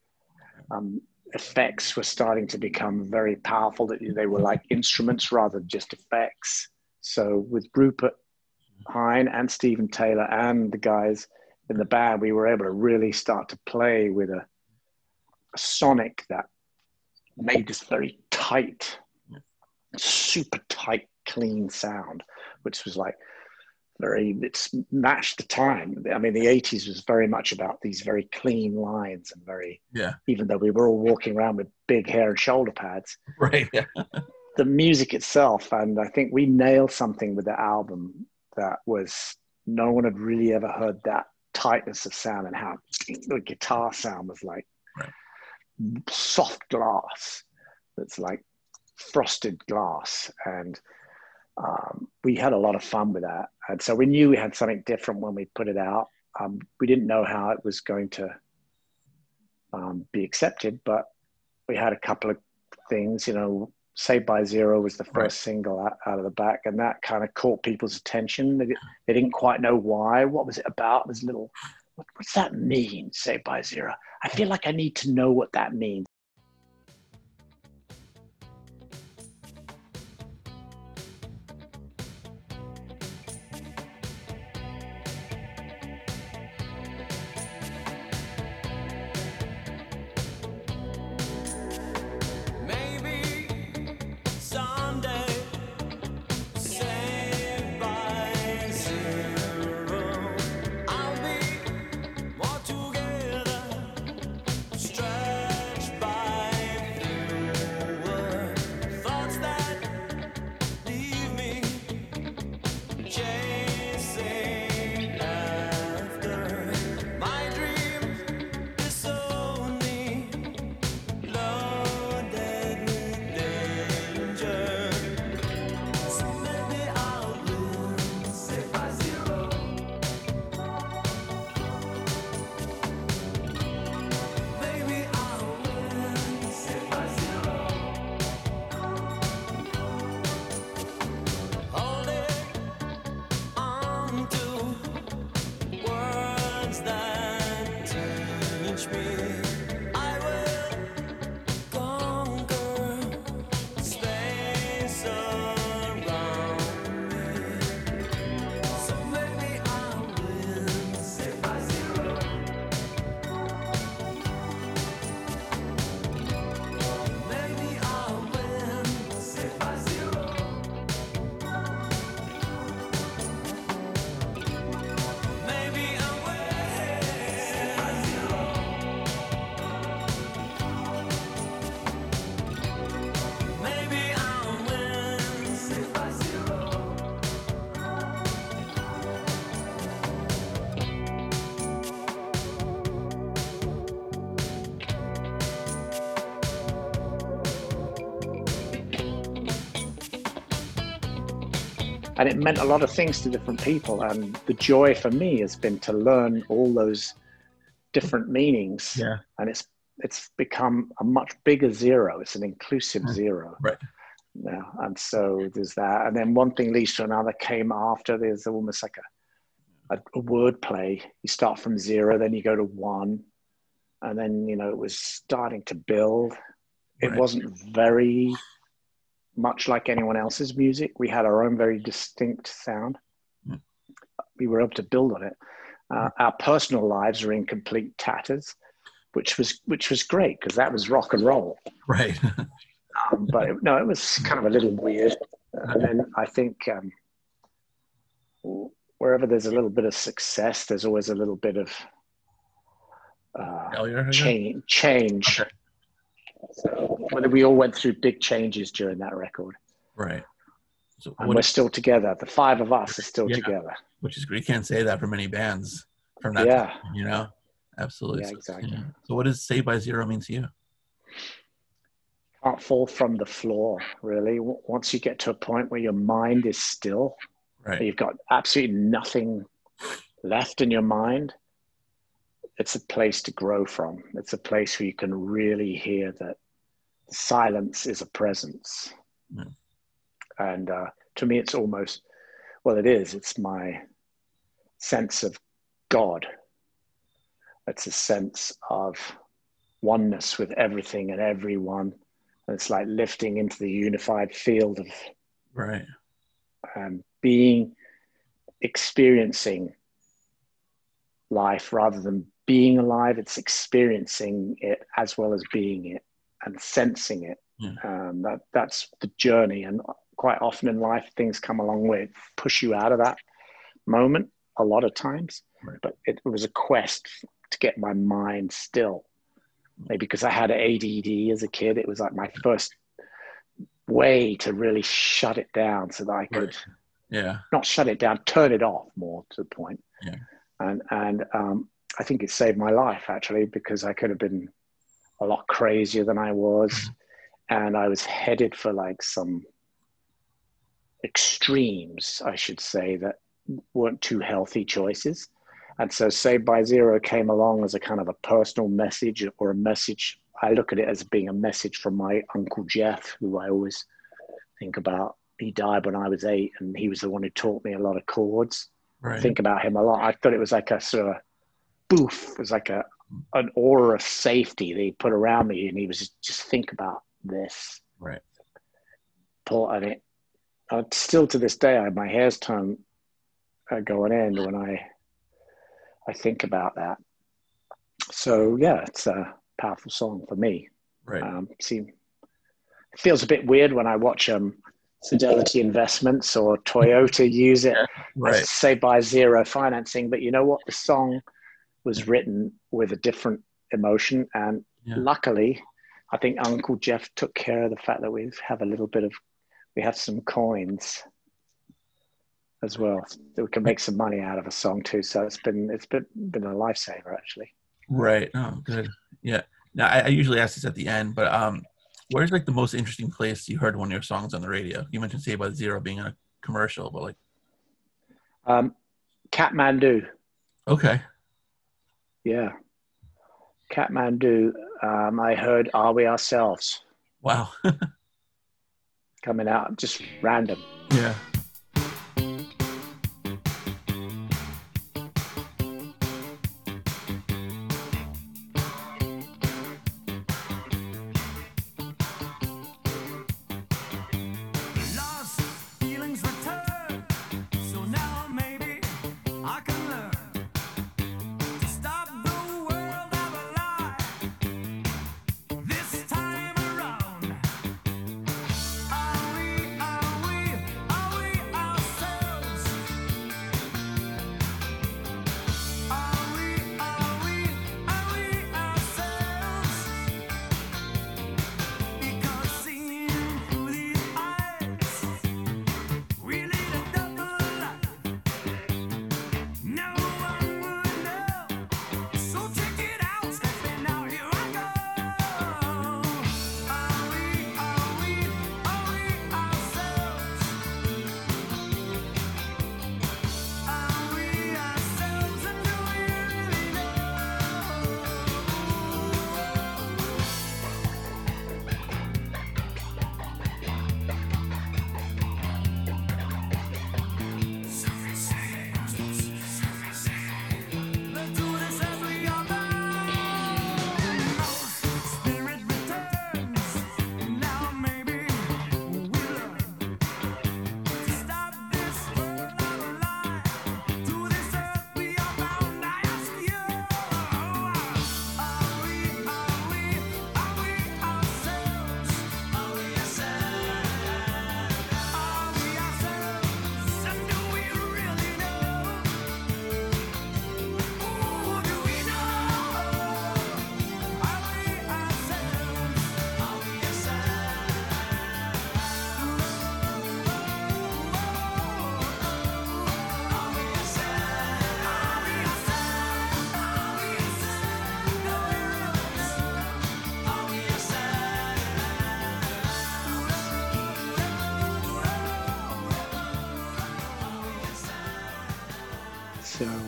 Um, effects were starting to become very powerful. That they were like instruments rather than just effects. So with Rupert Hine and Stephen Tayler and the guys in the band, we were able to really start to play with a, a sonic that made this very tight, super tight, clean sound, which was like very, it's matched the time. I mean, the 80s was very much about these very clean lines and very, Yeah. even though we were all walking around with big hair and shoulder pads, Right. Yeah. the music itself. And I think we nailed something with the album that was no one had really ever heard that tightness of sound and how the guitar sound was like Right. Soft glass that's like frosted glass and um, we had a lot of fun with that and so we knew we had something different when we put it out um, we didn't know how it was going to um, be accepted but we had a couple of things you know Saved by Zero was the first Right. single out, out of the back, and that kind of caught people's attention. They, they didn't quite know why. What was it about? This little, what, what's that mean? Saved by Zero. I feel like I need to know what that means. And it meant a lot of things to different people. And the joy for me has been to learn all those different meanings. Yeah. And it's it's become a much bigger zero. It's an inclusive Mm. zero. Right. Yeah. And so there's that. And then one thing leads to another came after. There's almost like a, a, a word play. You start from zero, then you go to one. And then, you know, it was starting to build. It Right. wasn't very much like anyone else's music. We had our own very distinct sound. Mm. We were able to build on it. Uh, our personal lives are in complete tatters, which was which was great because that was rock and roll. Right. Um, but it, no, it was kind of a little weird. And then I think um, wherever there's a little bit of success, there's always a little bit of uh, Failure. Change. Change. Okay. So whether we all went through big changes during that record, Right. So and we're still together. The five of us are still Yeah. together. which is great. You can't say that for many bands from that Yeah. time, you know? Absolutely. Yeah, So- exactly. So what does Saved by Zero mean to you? Can't fall from the floor, really. Once you get to a point where your mind is still, Right. you've got absolutely nothing left in your mind, it's a place to grow from. It's a place where you can really hear that silence is a presence. Mm. And uh, to me, it's almost, well, it is, it's my sense of God. It's a sense of oneness with everything and everyone. And it's like lifting into the unified field of Right. um, being experiencing life rather than being alive it's experiencing it as well as being it and sensing it Yeah. um, that that's the journey and quite often in life things come along where it push you out of that moment a lot of times Right. but it was a quest to get my mind still maybe because i had ADD as a kid it was like my first way to really shut it down so that i could Right. Yeah. not shut it down, turn it off more to the point. Yeah. And and um, I think it saved my life actually because I could have been a lot crazier than I was, Mm-hmm. and I was headed for like some extremes, I should say, that weren't too healthy choices. And so Saved by Zero came along as a kind of a personal message or a message. I look at it as being a message from my uncle Jeff, who I always think about. He died when I was eight, and he was the one who taught me a lot of chords. I Right. think about him a lot. I thought it was like a sort of boof. It was like a an aura of safety that he put around me, and he was just, just think about this. Right. Paul, and it uh, still to this day, I, my hairs turn uh, going in when I I think about that. So yeah, it's a powerful song for me. Right. Um, see, it feels a bit weird when I watch um, Fidelity Investments or Toyota use it Right. say by zero financing but you know what the song was written with a different emotion and Yeah. luckily i think uncle jeff took care of the fact that we have a little bit of we have some coins as well that we can make some money out of a song too so it's been it's been been a lifesaver actually Right. Oh, good. Yeah. Now I, I usually ask this at the end, but um, where's like the most interesting place you heard one of your songs on the radio? You mentioned "Saved by Zero being a commercial, but like, um kathmandu okay, yeah. Kathmandu um, i heard are we ourselves? Wow, coming out just random. Yeah,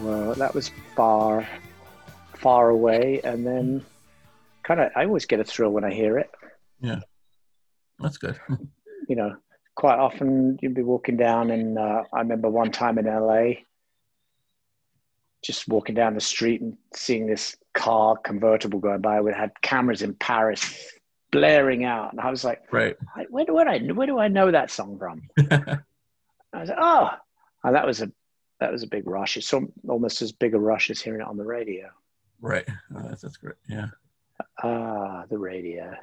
Uh, that was far, far away, and then kind of I always get a thrill when I hear it. Yeah. That's good. You know, quite often you'd be walking down, and uh, I remember one time in LA, just walking down the street and seeing this car convertible going by. We had cameras in Paris blaring out, and I was like, right. "I- where do I where do I know that song from? I was like, oh, and that was a that was a big rush. It's al- almost as big a rush as hearing it on the radio. right. Oh, that's, that's great. Yeah. Ah, the radio.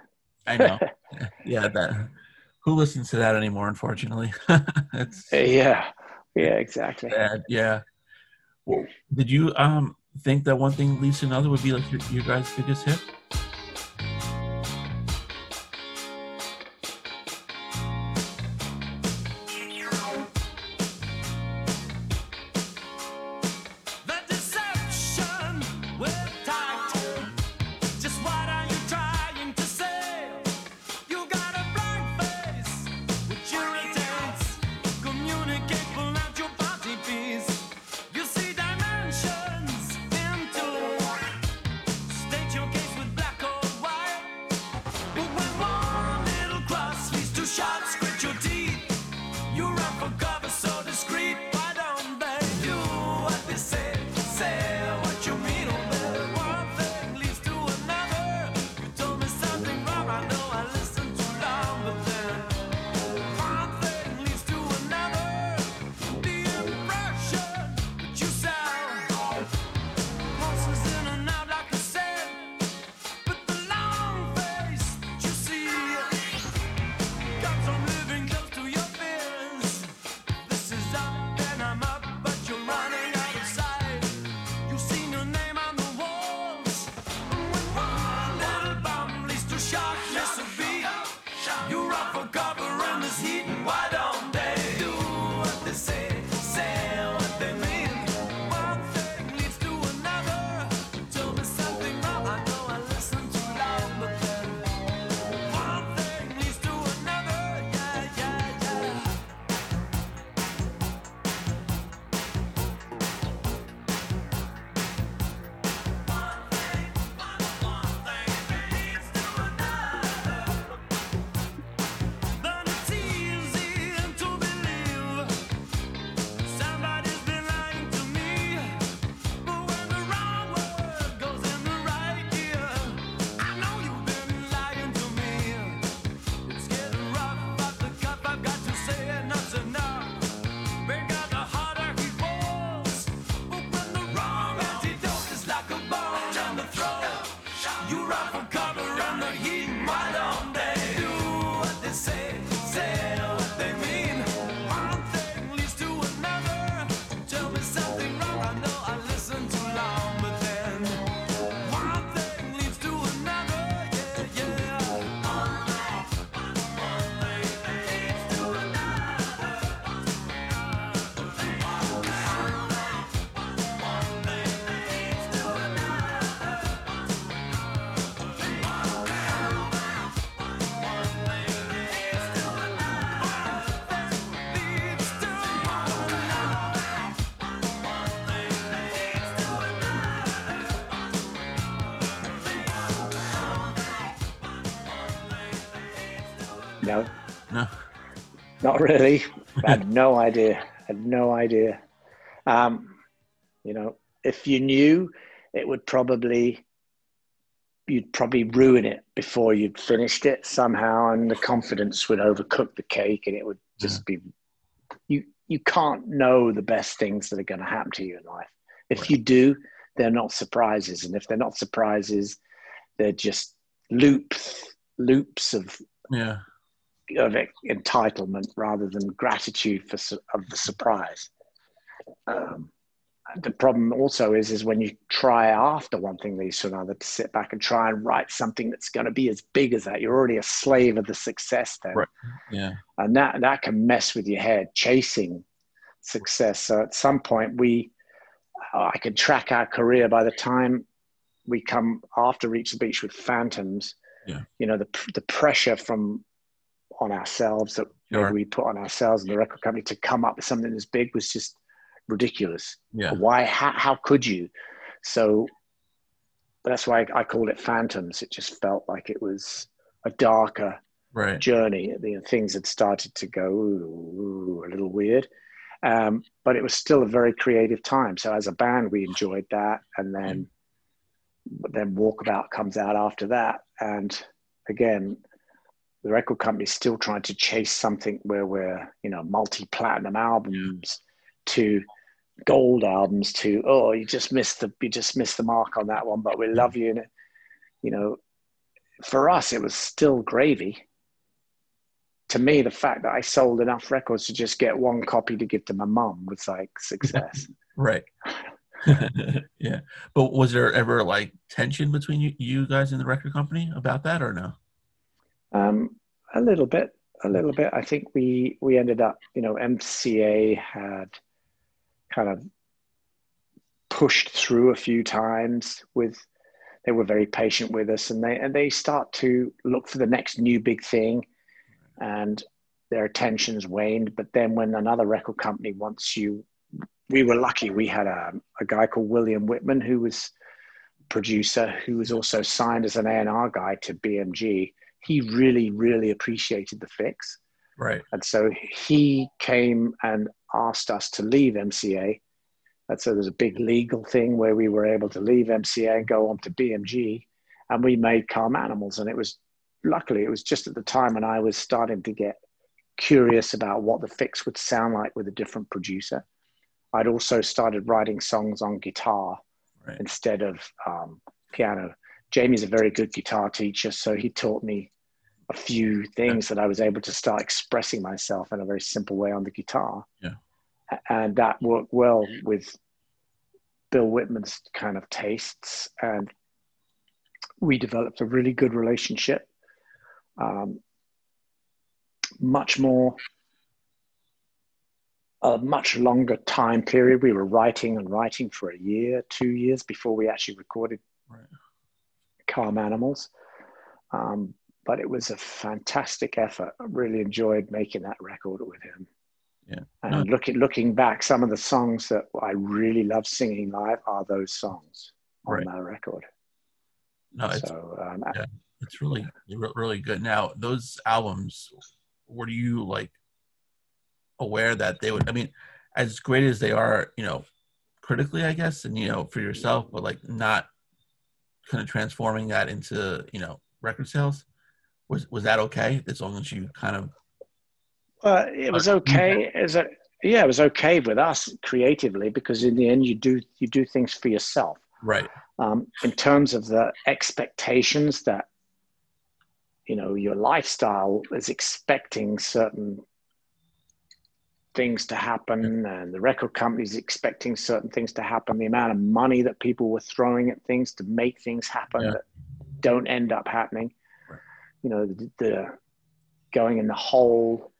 I know. yeah. That. Who listens to that anymore? Unfortunately, it's yeah, yeah, exactly. bad. Yeah. Well, did you um think that one thing leads to another would be like your, your guys' biggest hit? No, No. not really. I had no idea. had no idea. Um, you know, if you knew, it would probably you'd probably ruin it before you'd finished it somehow, and the confidence would overcook the cake, and it would just be you. You can't know the best things that are going to happen to you in life. If you do, they're not surprises, and if they're not surprises, they're just loops, loops of Yeah. Of entitlement rather than gratitude for of the surprise. Um, the problem also is is when you try after one thing leads to another to sit back and try and write something that's going to be as big as that. You're already a slave of the success then, Right. Yeah. and that that can mess with your head chasing success. So at some point we, I can track our career by the time we come after Reach the Beach with Phantoms. Yeah. You know the the pressure from on ourselves that Sure. we put on ourselves and the record company to come up with something as big was just ridiculous. Yeah. Why? How, how could you? So that's why I, I called it Phantoms. It just felt like it was a darker Right. journey. The things had started to go ooh, ooh, a little weird, um, but it was still a very creative time. So as a band, we enjoyed that, and then but then Walkabout comes out after that, and again, the record company's still trying to chase something where we're you know multi-platinum albums to gold albums to oh you just missed the you just missed the mark on that one, but we love you and you know for us it was still gravy to me, the fact that I sold enough records to just get one copy to give to my mum was like success. Right. yeah. But was there ever like tension between you, you guys and the record company about that or no? Um, a little bit, a little bit. I think we we ended up, you know, MCA had kind of pushed through a few times with. They were very patient with us, and they and they start to look for the next new big thing, and their attention's waned. But then when another record company wants you we were lucky. We had a, a guy called William Wittman who was producer, who was also signed as an A&R guy to BMG. He really, really appreciated the Fixx. Right. And so he came and asked us to leave MCA. And so there's a big legal thing where we were able to leave MCA and go on to BMG. And we made Calm Animals. And it was, luckily, it was just at the time when I was starting to get curious about what the Fixx would sound like with a different producer. I'd also started writing songs on guitar Right. instead of um, piano. Jamie's a very good guitar teacher, so he taught me a few things that I was able to start expressing myself in a very simple way on the guitar. Yeah. And that worked well with Bill Wittman's kind of tastes. And we developed a really good relationship. Um, much more a much longer time period. We were writing and writing for a year, two years before we actually recorded Right. Calm Animals. Um, but it was a fantastic effort. I really enjoyed making that record with him. Yeah. And No. looking looking back, some of the songs that I really love singing live are those songs on Right. that record. No, it's so um, yeah. it's really re- really good. Now, those albums, were you like aware that they would? I mean, as great as they are, you know, critically, I guess, and you know, for yourself, but like not kind of transforming that into you know record sales. Was was that okay? As long as you kind of Uh, it was okay. As a, yeah, it was okay with us creatively because in the end, you do you do things for yourself. right, Um, in terms of the expectations that you know your lifestyle is expecting certain things to happen, and the record companies expecting certain things to happen. The amount of money that people were throwing at things to make things happen Yeah. that don't end up happening. Right. You know, the, the going in the hole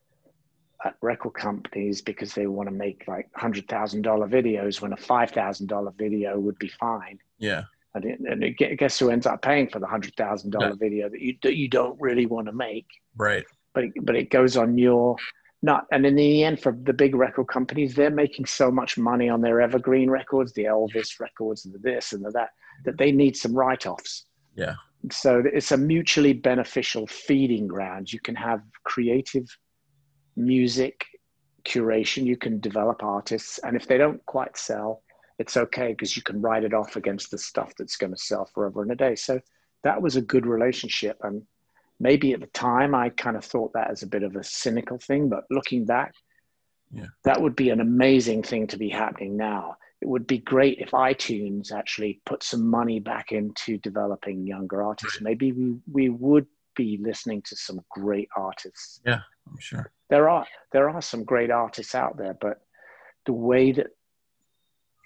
at record companies because they want to make like hundred thousand dollar videos when a five thousand dollar video would be fine. yeah, And, it, and it, guess who ends up paying for the hundred thousand dollar video that you that you don't really want to make, right, but it, but it goes on your not. And in the end, for the big record companies, they're making so much money on their evergreen records, the Elvis records, and the this and the that, that they need some write offs. Yeah. So it's a mutually beneficial feeding ground. You can have creative music curation. You can develop artists, and if they don't quite sell, it's okay because you can write it off against the stuff that's going to sell forever and a day. So that was a good relationship. And maybe at the time I kind of thought that as a bit of a cynical thing, but looking back, Yeah. that would be an amazing thing to be happening now. It would be great if iTunes actually put some money back into developing younger artists. Maybe we, we would be listening to some great artists Yeah, I'm sure. there are there are some great artists out there, but the way that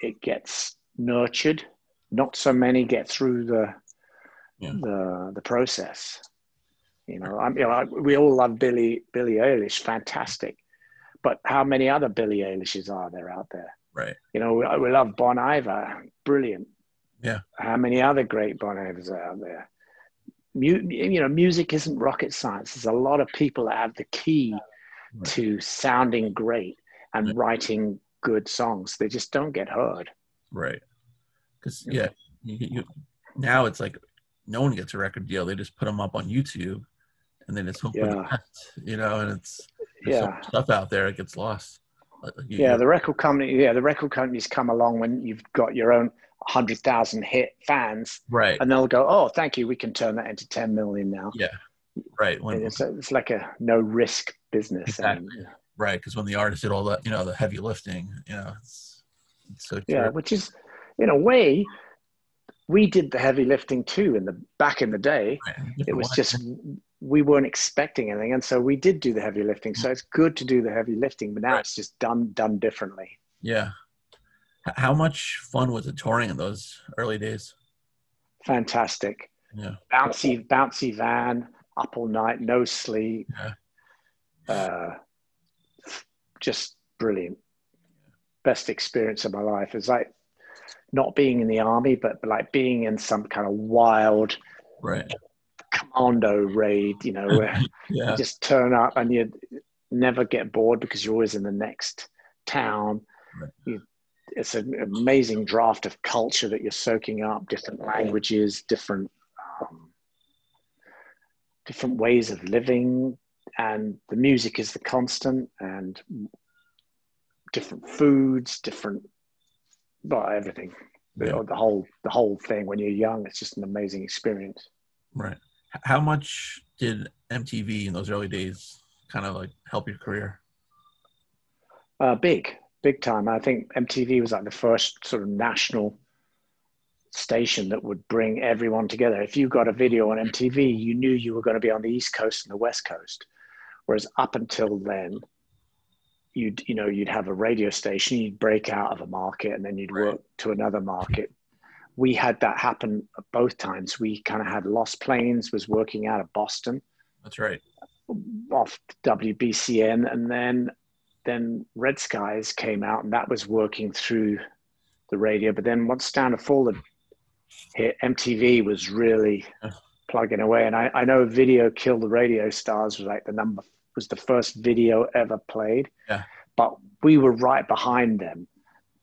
it gets nurtured, not so many get through the Yeah. the the process. You know, I'm, you know, I, we all love Billy Billie Eilish, fantastic, but how many other Billie Eilishes are there out there? Right, You know, we, we love Bon Iver, brilliant. Yeah. How many other great Bon Ivers are out there? Mu- you know, music isn't rocket science. There's a lot of people that have the key Right. to sounding great and Yeah. writing good songs. They just don't get heard. Right. Because yeah, you, you, now it's like no one gets a record deal. They just put them up on YouTube, and then it's hope for the Yeah. best, you know. And it's Yeah. stuff out there. It gets lost. You- Yeah, the record company. Yeah, the record companies come along when you've got your own hundred thousand hit fans, right, and they'll go, "Oh, thank you. We can turn that into ten million now." Yeah, right. When it's, it's like a no risk business. Exactly. And, right, because when the artist did all that, you know, the heavy lifting, you know, it's, it's so yeah, which is, in a way, we did the heavy lifting too. In the back in the day, Right. it was just we weren't expecting anything, and so we did do the heavy lifting. So it's good to do the heavy lifting, but now Right. it's just done done differently. yeah. How much fun was it touring in those early days? Fantastic. Yeah, bouncy bouncy van up all night no sleep uh, just brilliant best experience of my life it's like not being in the army but, but like being in some kind of wild right. Commando raid you know where Yeah, you just turn up and you never get bored because you're always in the next town. Right. you, it's an amazing draft of culture that you're soaking up different languages different um, different ways of living and the music is the constant and different foods different well everything. The, the whole the whole thing. When you're young it's just an amazing experience. Right. How much did MTV in those early days kind of like help your career? Uh, big, big time. I think MTV was like the first sort of national station that would bring everyone together. If you got a video on MTV, you knew you were going to be on the East Coast and the West Coast. Whereas up until then, you'd you know you'd have a radio station, you'd break out of a market, and then you'd Right. work to another market. We had that happen both times. We kind of had Lost Planes was working out of Boston That's right. off WBCN, and then then Red Skies came out, and that was working through the radio. But then once Down to Fall had hit, MTV was really plugging away. And I, I know Video Kill the Radio Stars was like the number was the first video ever played. Yeah. But we were right behind them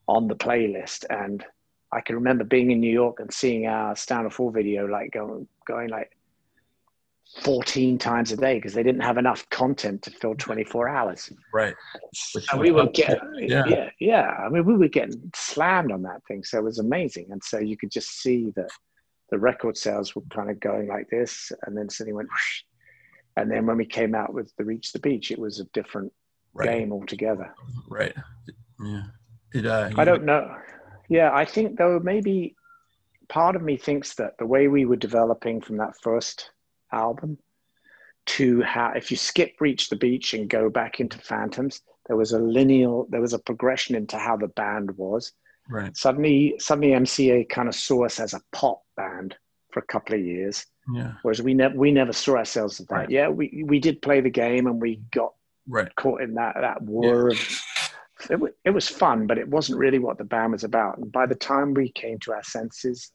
on the playlist, and I can remember being in New York and seeing our Stand and Fall video like going going like 14 times a day because they didn't have enough content to fill 24 hours. Right. And we were getting, Yeah. yeah. yeah, I mean, we were getting slammed on that thing. So it was amazing. And so you could just see that the record sales were kind of going like this. And then suddenly went, whoosh. and then when we came out with the Reach the Beach, it was a different Right. game altogether. Right. Yeah. Did uh? I don't know. Yeah, I think though maybe part of me thinks that the way we were developing from that first album to how if you skip Reach the Beach and go back into Phantoms, there was a lineal, there was a progression into how the band was. Right. Suddenly, suddenly MCA kind of saw us as a pop band for a couple of years, Yeah. whereas we never we never saw ourselves as that. Right. Yeah, we we did play the game and we got Right. caught in that that whir of it, wa- it was fun but it wasn't really what the band was about and by the time we came to our senses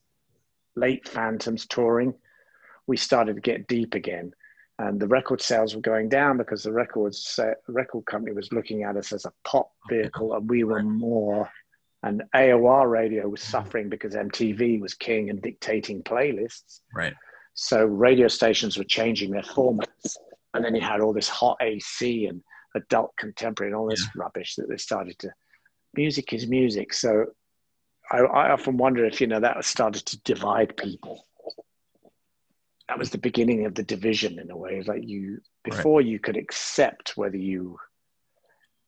late phantoms touring we started to get deep again and the record sales were going down because the record set, record company was looking at us as a pop vehicle and we were more and AOR radio was suffering because MTV was king and dictating playlists Right. so radio stations were changing their formats. And then you had all this hot AC and adult contemporary and all this rubbish that they started to. Music is music. So I, I often wonder if, you know, that started to divide people. That was the beginning of the division in a way. Like you, before you could accept whether you,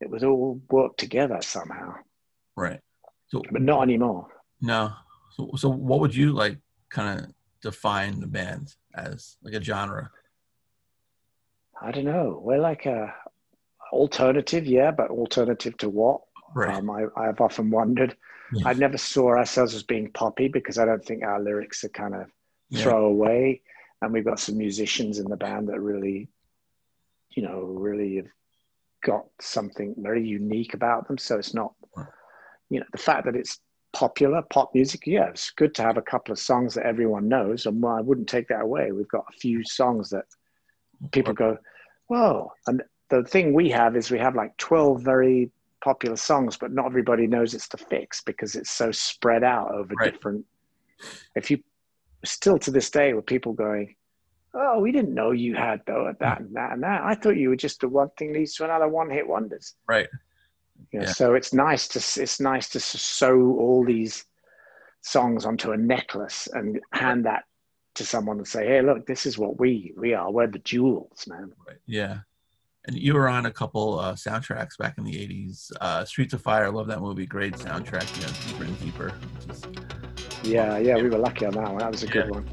it was all worked together somehow, Right. So but not anymore. no. So so what would you like kind of define the band as like a genre? I don't know. We're like a alternative, yeah, but alternative to what? Right. Um, I, I've often wondered. Yeah. I never saw ourselves as being poppy because I don't think our lyrics are kind of Yeah. throwaway. And we've got some musicians in the band that really, you know, really have got something very unique about them. So it's not, you know, the fact that it's popular pop music. Yeah, it's good to have a couple of songs that everyone knows, and I wouldn't take that away. We've got a few songs that people go, whoa. And the thing we have is we have like 12 very popular songs, but not everybody knows it's the Fixx because it's so spread out over Right. different. If you still to this day, with people going, "Oh, we didn't know you had though that and that and that. I thought you were just the one thing leads to another one hit wonders." Right. You know, Yeah. So it's nice to it's nice to sew all these songs onto a necklace and hand that to someone and say, "Hey, look, this is what we we are. We're the jewels, man." Right. Yeah. And you were on a couple uh, soundtracks back in the '80s. Uh, Streets of Fire. Love that movie. Great soundtrack. You know, deeper and deeper. Is, Yeah, yeah, we were lucky on that one. That was a good one.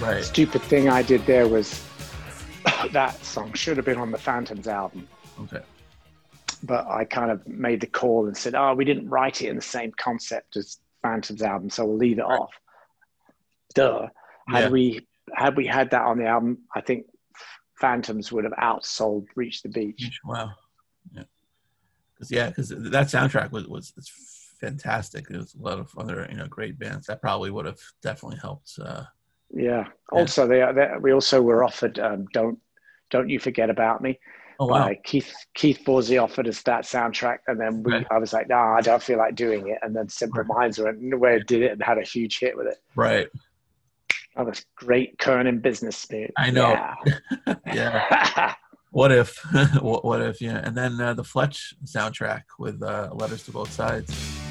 Right. Stupid thing I did there was that song should have been on the Phantoms album, Okay. but I kind of made the call and said, "Oh, we didn't write it in the same concept as Phantoms album, so we'll leave it off." Duh. Had Yeah. we had we had that on the album, I think Phantoms would have outsold Reach the Beach. Wow. Yeah. Cause yeah, because that soundtrack was was fantastic. There was a lot of other you know great bands that probably would have definitely helped. Uh, Yeah. Also, they, they we also were offered um, "Don't Don't You Forget About Me." oh wow. by Keith Keith Forsey offered us that soundtrack, and then we Right. I was like, no, I don't feel like doing it. And then Simple Minds went it did it and had a huge hit with it. Right. That was great Curnin business spirit. I know. Yeah. Yeah. What if? what, what if? Yeah. And then uh, the Fletch soundtrack with uh, letters to both sides.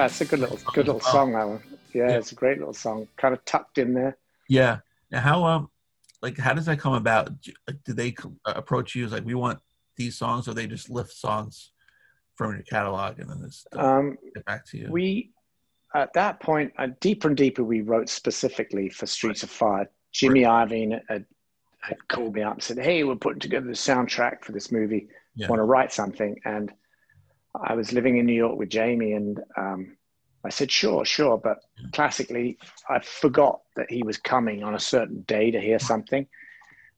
Yeah, it's a good little good little song that one. Yeah, it's a great little song, kind of tucked in there. Yeah. Now, how um, like, how does that come about? Do, they uh, approach you as like we want these songs, or they just lift songs from your catalog and then just uh, Um, get back to you? we at that point, uh, deeper and deeper, we wrote specifically for Streets of Fire. Jimmy Iovine had, had called me up and said, "Hey, we're putting together the soundtrack for this movie. Yeah. Want to write something?" And I was living in New York with Jamie, and um, I said, "Sure, sure." But classically, I forgot that he was coming on a certain day to hear something,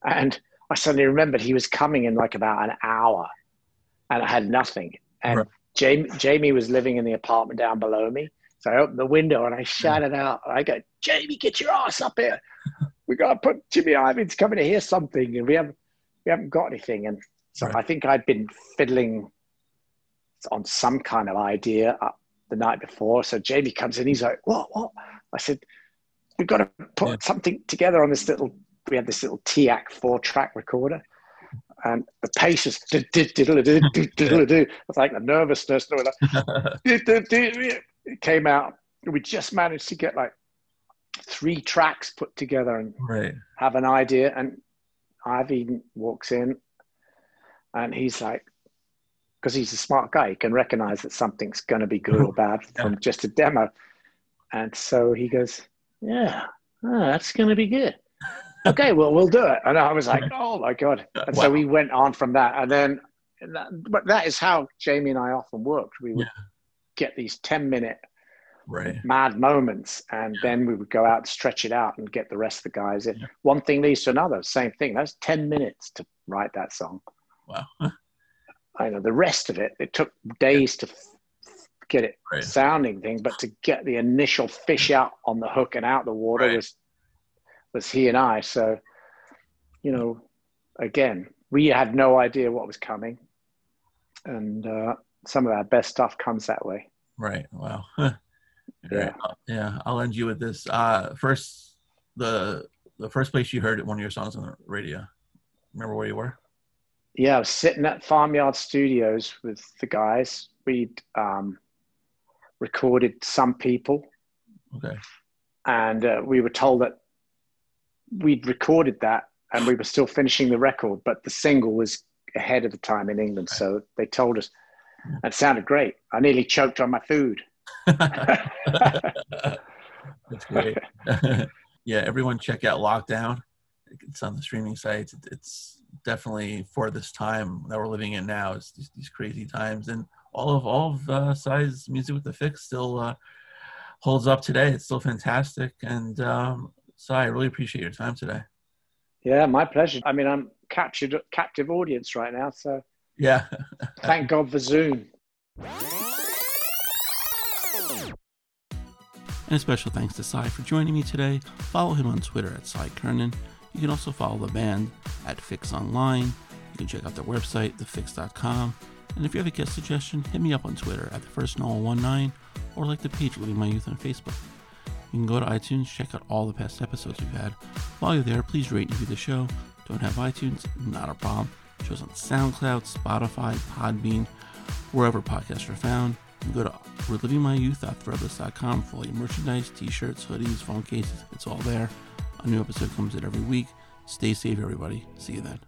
and I suddenly remembered he was coming in like about an hour, and I had nothing. And Right. Jamie, Jamie was living in the apartment down below me. So I opened the window and I shouted out, I go, Jamie, get your ass up here. We got to put Jimmy Iovine's coming to hear something and we haven't, we haven't got anything. And so Right. I think I'd been fiddling on some kind of idea the night before. So Jamie comes in, he's like, "What? What?" I said, "We've got to put yeah. something together on this little." We had this little TEAC four track recorder, and the pace is It's like the nervousness. It came out. We just managed to get like three tracks put together and right. have an idea. And Ivy walks in, and he's like, because he's a smart guy, he can recognize that something's going to be good or bad from just a demo. And so he goes, Yeah, oh, that's going to be good. okay, well, we'll do it. And I was like, Oh my God. And Wow. so we went on from that. And then, and that, but that is how Jamie and I often worked. We would get these 10 minute Right. mad moments and then we would go out stretch it out and get the rest of the guys in one thing leads to another same thing that's 10 minutes to write that song Wow. I know the rest of it it took days to f- get it Right. sounding thing but to get the initial fish out on the hook and out the water Right. was was he and i so you know, again, we had no idea what was coming, and uh, some of our best stuff comes that way. Right. Wow. Yeah. Right. Yeah. I'll end you with this. Uh, first, the the first place you heard one of your songs on the radio. Remember where you were? Yeah, I was sitting at Farmyard Studios with the guys. We'd um, recorded some people, Okay. and uh, we were told that we'd recorded that and we were still finishing the record, but the single was ahead of the time in England. So they told us it sounded great. I nearly choked on my food. That's great. yeah, everyone check out Lockdown. It's on the streaming sites. It's definitely for this time that we're living in now. It's these, these crazy times, and all of all of uh, Cy's music with the Fixx still uh, holds up today. It's still fantastic, and um, so I really appreciate your time today. Yeah, my pleasure. I mean, I'm captured, captive audience right now. So Yeah, thank God for Zoom. And a special thanks to Cy for joining me today. Follow him on Twitter at Cy Curnin. You can also follow the band at Fixx Online. You can check out their website, thefixx.com. And if you have a guest suggestion, hit me up on Twitter at the first Noel 19 or like the page Living My Youth on Facebook. You can go to iTunes, check out all the past episodes we've had. While you're there, please rate and review the show. Don't have iTunes? Not a problem. Show's on SoundCloud, Spotify, Podbean, wherever podcasts are found. You can go to relivingmyyouth.threadless.com for all your merchandise, t-shirts, hoodies, phone cases. It's all there. A new episode comes out every week. Stay safe, everybody. See you then.